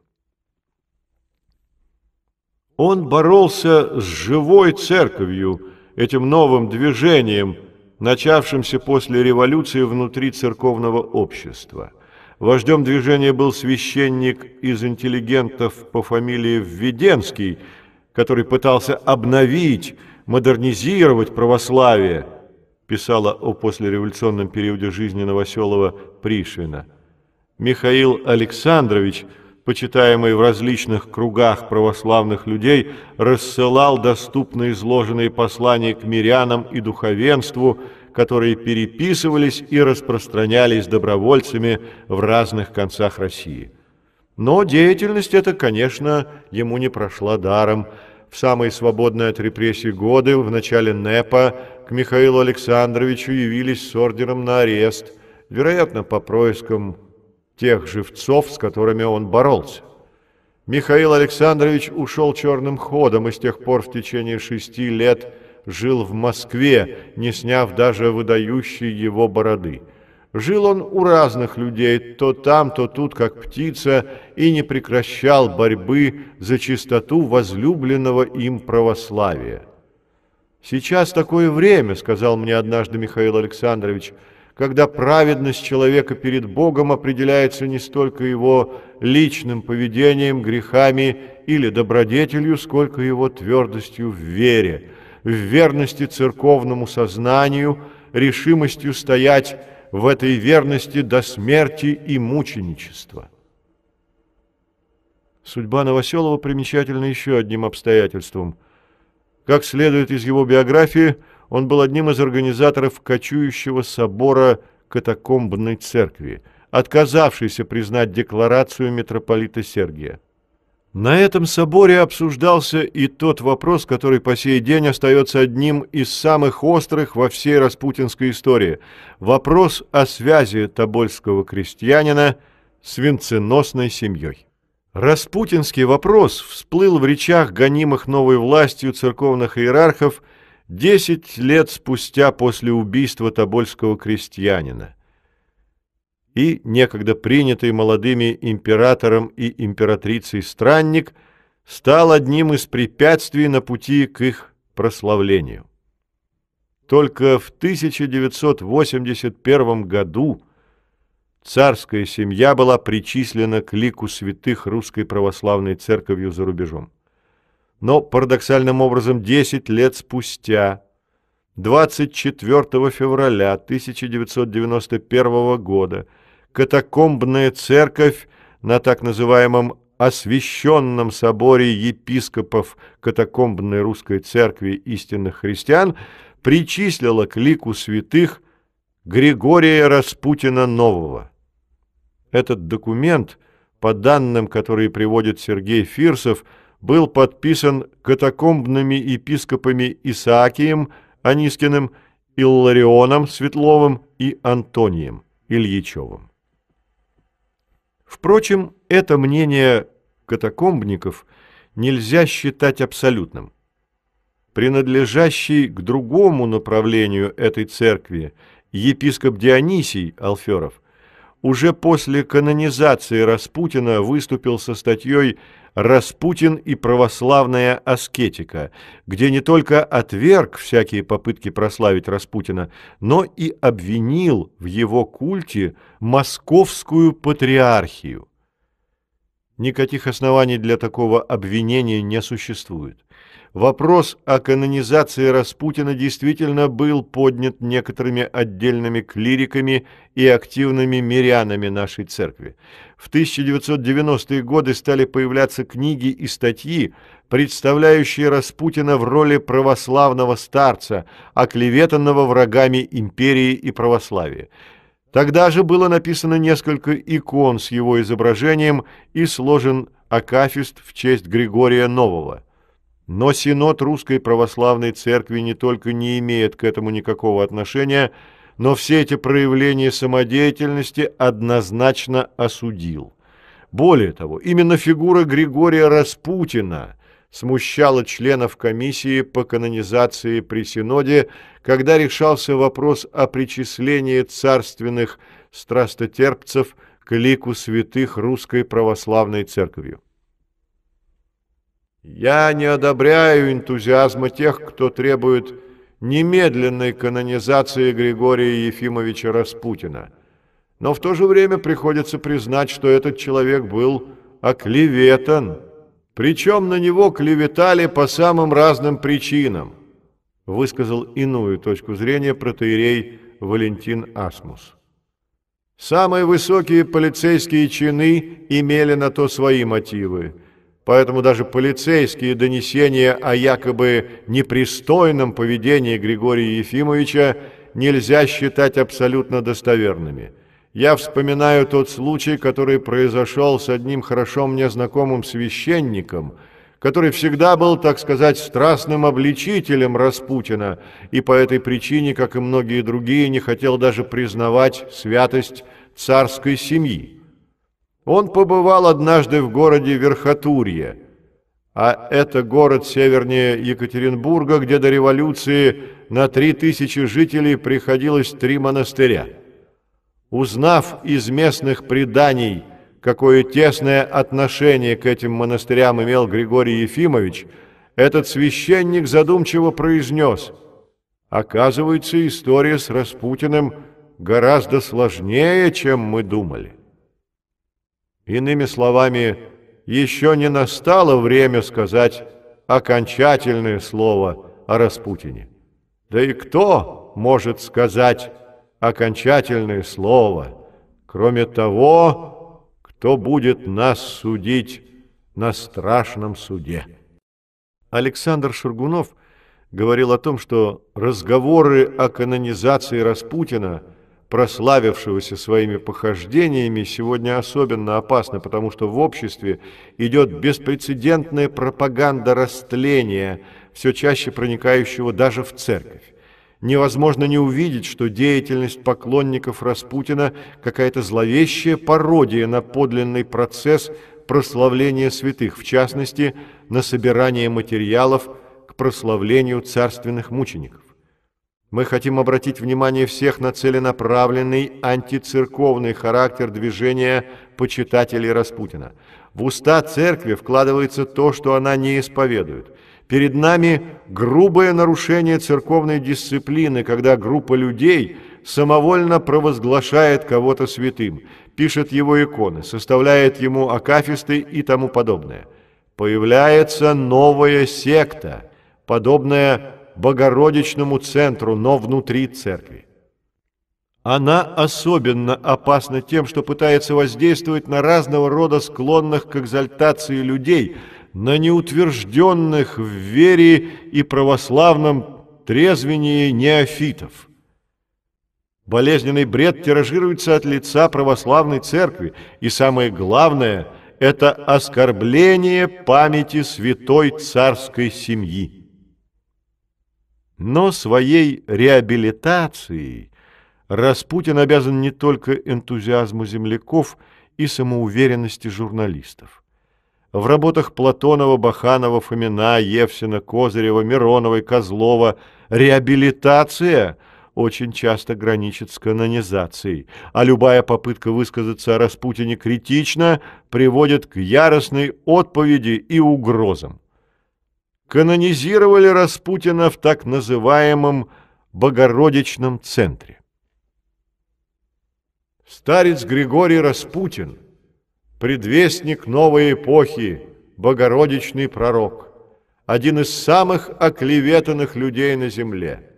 A: Он боролся с живой церковью, этим новым движением – начавшимся после революции внутри церковного общества. Вождем движения был священник из интеллигентов по фамилии Введенский, который пытался обновить, модернизировать православие, писала о послереволюционном периоде жизни Новоселова Пришвина. Михаил Александрович, почитаемый в различных кругах православных людей, рассылал доступно изложенные послания к мирянам и духовенству, которые переписывались и распространялись добровольцами в разных концах России. Но деятельность эта, конечно, ему не прошла даром. В самые свободные от репрессий годы, в начале НЭПа, к Михаилу Александровичу явились с ордером на арест, вероятно, по проискам тех живцов, с которыми он боролся. Михаил Александрович ушел черным ходом и с тех пор в течение шести лет – жил в Москве, не сняв даже выдающей его бороды. Жил он у разных людей, то там, то тут, как птица, и не прекращал борьбы за чистоту возлюбленного им православия. «Сейчас такое время», — сказал мне однажды Михаил Александрович, когда праведность человека перед Богом определяется не столько его личным поведением, грехами или добродетелью, сколько его твердостью в вере, в верности церковному сознанию, решимостью стоять в этой верности до смерти и мученичества. Судьба Новоселова примечательна еще одним обстоятельством. Как следует из его биографии, он был одним из организаторов кочующего собора катакомбной церкви, отказавшийся признать декларацию митрополита Сергия. На этом соборе обсуждался и тот вопрос, который по сей день остается одним из самых острых во всей распутинской истории. Вопрос о связи тобольского крестьянина с венценосной семьей. Распутинский вопрос всплыл в речах гонимых новой властью церковных иерархов десять лет спустя после убийства тобольского крестьянина и некогда принятый молодыми императором и императрицей странник стал одним из препятствий на пути к их прославлению. Только в 1981 году царская семья была причислена к лику святых Русской Православной Церковью за рубежом. Но парадоксальным образом 10 лет спустя, 24 февраля 1991 года, катакомбная церковь на так называемом освященном соборе епископов катакомбной русской церкви истинных христиан причислила к лику святых Григория Распутина Нового. Этот документ, по данным, которые приводит Сергей Фирсов, был подписан катакомбными епископами Исаакием Анискиным, Илларионом Светловым и Антонием Ильичевым. Впрочем, это мнение катакомбников нельзя считать абсолютным. Принадлежащий к другому направлению этой церкви епископ Дионисий Алферов уже после канонизации Распутина выступил со статьей «Распутин и православная аскетика», где не только отверг всякие попытки прославить Распутина, но и обвинил в его культе московскую патриархию. Никаких оснований для такого обвинения не существует. Вопрос о канонизации Распутина действительно был поднят некоторыми отдельными клириками и активными мирянами нашей церкви. В 1990-е годы стали появляться книги и статьи, представляющие Распутина в роли православного старца, оклеветанного врагами империи и православия. Тогда же было написано несколько икон с его изображением и сложен акафист в честь Григория Нового. Но Синод Русской Православной Церкви не только не имеет к этому никакого отношения, но все эти проявления самодеятельности однозначно осудил. Более того, именно фигура Григория Распутина смущала членов комиссии по канонизации при Синоде, когда решался вопрос о причислении царственных страстотерпцев к лику святых Русской Православной Церковью. Я не одобряю энтузиазма тех, кто требует немедленной канонизации Григория Ефимовича Распутина. Но в то же время приходится признать, что этот человек был оклеветан, причем на него клеветали по самым разным причинам, высказал иную точку зрения протеерей Валентин Асмус. Самые высокие полицейские чины имели на то свои мотивы – Поэтому даже полицейские донесения о якобы непристойном поведении Григория Ефимовича нельзя считать абсолютно достоверными. Я вспоминаю тот случай, который произошел с одним хорошо мне знакомым священником, который всегда был, так сказать, страстным обличителем Распутина и по этой причине, как и многие другие, не хотел даже признавать святость царской семьи. Он побывал однажды в городе Верхотурье, а это город севернее Екатеринбурга, где до революции на три тысячи жителей приходилось три монастыря. Узнав из местных преданий, какое тесное отношение к этим монастырям имел Григорий Ефимович, этот священник задумчиво произнес, «Оказывается, история с Распутиным гораздо сложнее, чем мы думали». Иными словами, еще не настало время сказать окончательное слово о Распутине. Да и кто может сказать окончательное слово, кроме того, кто будет нас судить на страшном суде? Александр Шургунов говорил о том, что разговоры о канонизации Распутина – прославившегося своими похождениями, сегодня особенно опасно, потому что в обществе идет беспрецедентная пропаганда растления, все чаще проникающего даже в церковь. Невозможно не увидеть, что деятельность поклонников Распутина какая-то зловещая пародия на подлинный процесс прославления святых, в частности, на собирание материалов прославлению царственных мучеников. Мы хотим обратить внимание всех на целенаправленный антицерковный характер движения почитателей Распутина. В уста церкви вкладывается то, что она не исповедует. Перед нами грубое нарушение церковной дисциплины, когда группа людей самовольно провозглашает кого-то святым, пишет его иконы, составляет ему акафисты и тому подобное. Появляется новая секта, подобная Богородичному центру, но внутри церкви. Она особенно опасна тем, что пытается воздействовать на разного рода склонных к экзальтации людей, на неутвержденных в вере и православном трезвении неофитов. Болезненный бред тиражируется от лица православной церкви, и самое главное – это оскорбление памяти святой царской семьи. Но своей реабилитацией Распутин обязан не только энтузиазму земляков и самоуверенности журналистов. В работах Платонова, Баханова, Фомина, Евсина, Козырева, Мироновой, Козлова реабилитация очень часто граничит с канонизацией, а любая попытка высказаться о Распутине критично приводит к яростной отповеди и угрозам канонизировали Распутина в так называемом Богородичном центре. Старец Григорий Распутин, предвестник новой эпохи, богородичный пророк, один из самых оклеветанных людей на земле,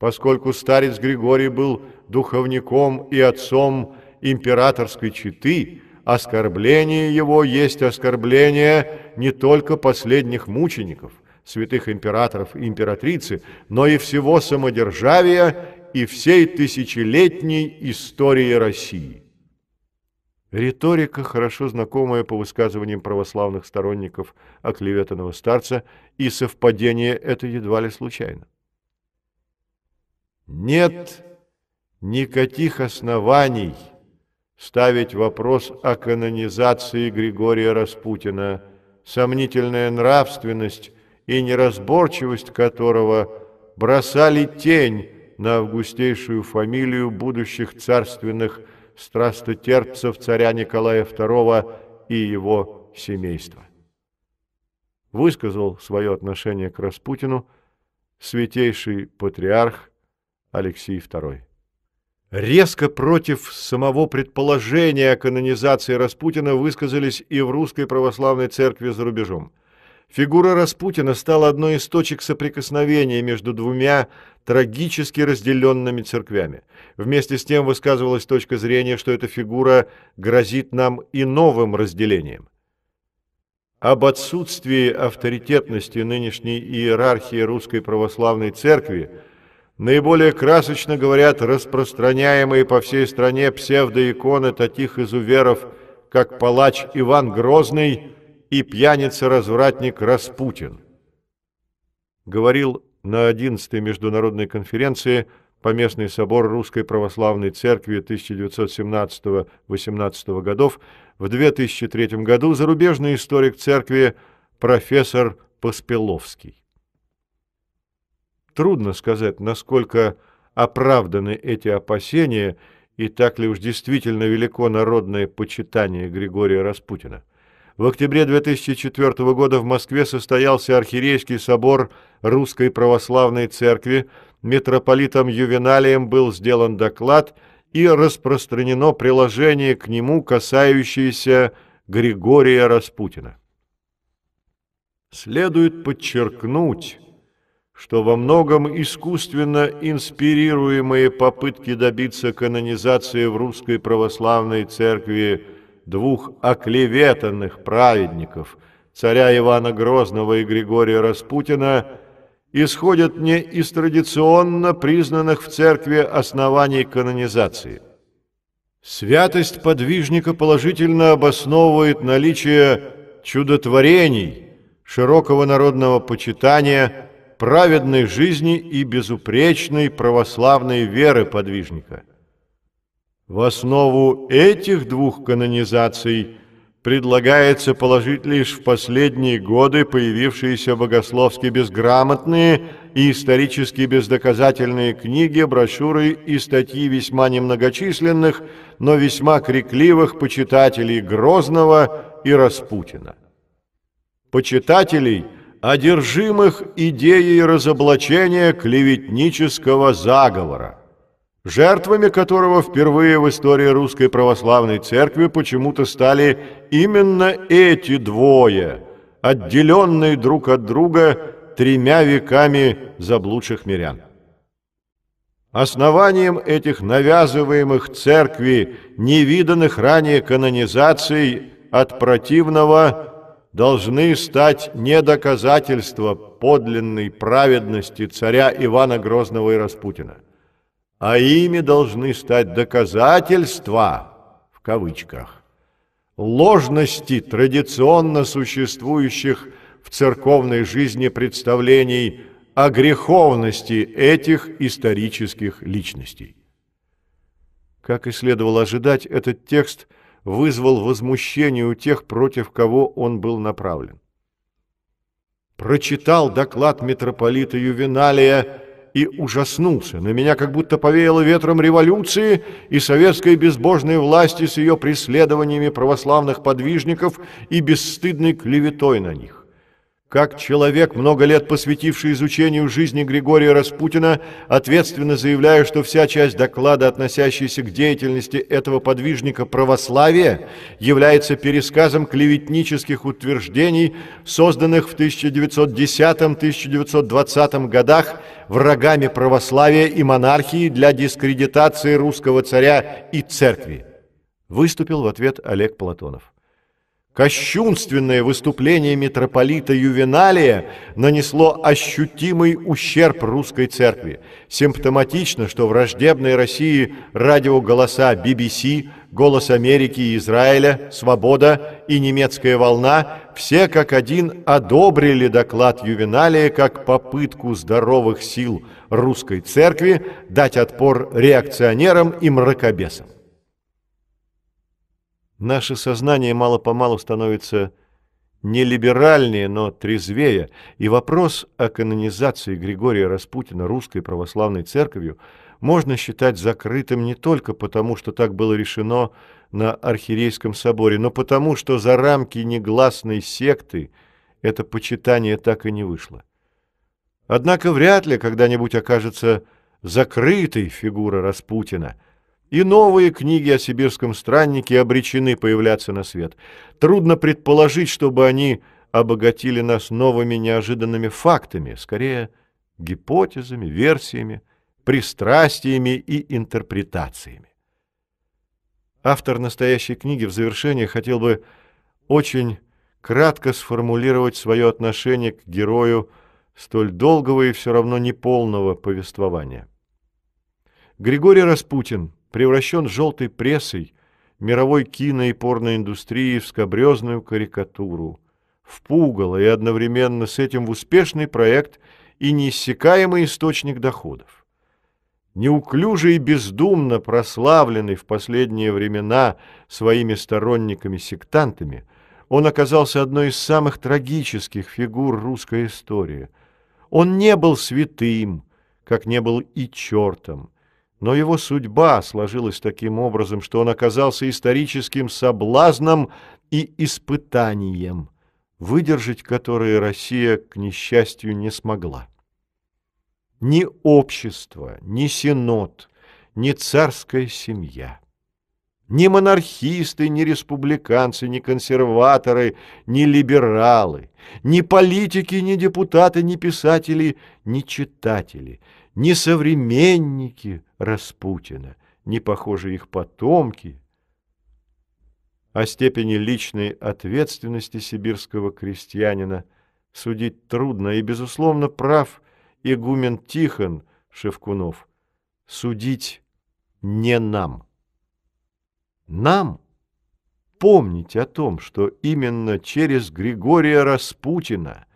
A: поскольку старец Григорий был духовником и отцом императорской четы, оскорбление его есть оскорбление не только последних мучеников – святых императоров и императрицы, но и всего самодержавия и всей тысячелетней истории России. Риторика, хорошо знакомая по высказываниям православных сторонников оклеветанного старца, и совпадение это едва ли случайно. Нет никаких оснований ставить вопрос о канонизации Григория Распутина. Сомнительная нравственность и неразборчивость которого бросали тень на августейшую фамилию будущих царственных страстотерпцев царя Николая II и его семейства. Высказал свое отношение к Распутину святейший патриарх Алексей II. Резко против самого предположения о канонизации Распутина высказались и в Русской Православной Церкви за рубежом – Фигура Распутина стала одной из точек соприкосновения между двумя трагически разделенными церквями. Вместе с тем высказывалась точка зрения, что эта фигура грозит нам и новым разделением. Об отсутствии авторитетности нынешней иерархии Русской Православной Церкви наиболее красочно говорят распространяемые по всей стране псевдоиконы таких изуверов, как палач Иван Грозный – и пьяница-развратник Распутин. Говорил на 11-й международной конференции Поместный собор Русской Православной Церкви 1917-18 годов в 2003 году зарубежный историк церкви профессор Поспеловский. Трудно сказать, насколько оправданы эти опасения и так ли уж действительно велико народное почитание Григория Распутина. В октябре 2004 года в Москве состоялся архиерейский собор Русской Православной Церкви. Митрополитом Ювеналием был сделан доклад и распространено приложение к нему, касающееся Григория Распутина. Следует подчеркнуть, что во многом искусственно инспирируемые попытки добиться канонизации в Русской Православной Церкви – двух оклеветанных праведников, царя Ивана Грозного и Григория Распутина, исходят не из традиционно признанных в церкви оснований канонизации. Святость подвижника положительно обосновывает наличие чудотворений, широкого народного почитания, праведной жизни и безупречной православной веры подвижника – в основу этих двух канонизаций предлагается положить лишь в последние годы появившиеся богословски безграмотные и исторически бездоказательные книги, брошюры и статьи весьма немногочисленных, но весьма крикливых почитателей Грозного и Распутина. Почитателей, одержимых идеей разоблачения клеветнического заговора, жертвами которого впервые в истории Русской Православной Церкви почему-то стали именно эти двое, отделенные друг от друга тремя веками заблудших мирян. Основанием этих навязываемых церкви невиданных ранее канонизаций от противного должны стать не доказательства подлинной праведности царя Ивана Грозного и Распутина – а ими должны стать доказательства, в кавычках, ложности традиционно существующих в церковной жизни представлений о греховности этих исторических личностей. Как и следовало ожидать, этот текст вызвал возмущение у тех, против кого он был направлен. Прочитал доклад митрополита Ювеналия и ужаснулся. На меня как будто повеяло ветром революции и советской безбожной власти с ее преследованиями православных подвижников и бесстыдной клеветой на них. Как человек, много лет посвятивший изучению жизни Григория Распутина, ответственно заявляю, что вся часть доклада, относящаяся к деятельности этого подвижника православия, является пересказом клеветнических утверждений, созданных в 1910-1920 годах врагами православия и монархии для дискредитации русского царя и церкви. Выступил в ответ Олег Платонов. Кощунственное выступление митрополита Ювеналия нанесло ощутимый ущерб русской церкви. Симптоматично, что враждебные России радиоголоса BBC, «Голос Америки и Израиля», «Свобода» и «Немецкая волна» все как один одобрили доклад Ювеналия как попытку здоровых сил русской церкви дать отпор реакционерам и мракобесам. Наше сознание мало-помалу становится не либеральнее, но трезвее, и вопрос о канонизации Григория Распутина русской православной церковью можно считать закрытым не только потому, что так было решено на Архиерейском соборе, но потому, что за рамки негласной секты это почитание так и не вышло. Однако вряд ли когда-нибудь окажется закрытой фигура Распутина – и новые книги о сибирском страннике обречены появляться на свет. Трудно предположить, чтобы они обогатили нас новыми неожиданными фактами, скорее гипотезами, версиями, пристрастиями и интерпретациями. Автор настоящей книги в завершение хотел бы очень кратко сформулировать свое отношение к герою столь долгого и все равно неполного повествования. Григорий Распутин – превращен желтой прессой, мировой кино- и порноиндустрии в скобрезную карикатуру, в пугало и одновременно с этим в успешный проект и неиссякаемый источник доходов. Неуклюже и бездумно прославленный в последние времена своими сторонниками-сектантами, он оказался одной из самых трагических фигур русской истории. Он не был святым, как не был и чертом, но его судьба сложилась таким образом, что он оказался историческим соблазном и испытанием, выдержать которые Россия, к несчастью, не смогла. Ни общество, ни синод, ни царская семья, ни монархисты, ни республиканцы, ни консерваторы, ни либералы, ни политики, ни депутаты, ни писатели, ни читатели – ни современники Распутина, ни, похоже, их потомки. О степени личной ответственности сибирского крестьянина судить трудно, и, безусловно, прав игумен Тихон Шевкунов. Судить не нам. Нам помнить о том, что именно через Григория Распутина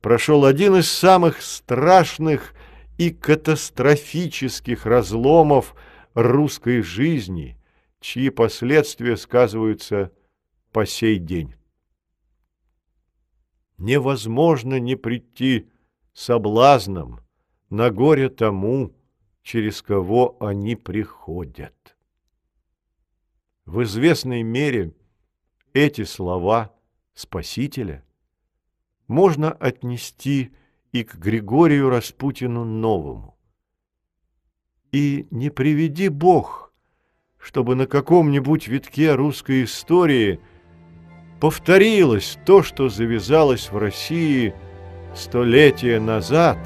A: прошел один из самых страшных и катастрофических разломов русской жизни, чьи последствия сказываются по сей день. Невозможно не прийти соблазном на горе тому, через кого они приходят. В известной мере эти слова Спасителя можно отнести и к Григорию Распутину Новому. И не приведи Бог, чтобы на каком-нибудь витке русской истории повторилось то, что завязалось в России столетия назад,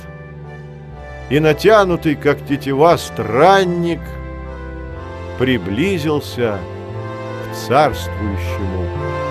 A: и натянутый, как тетива, странник приблизился к царствующему.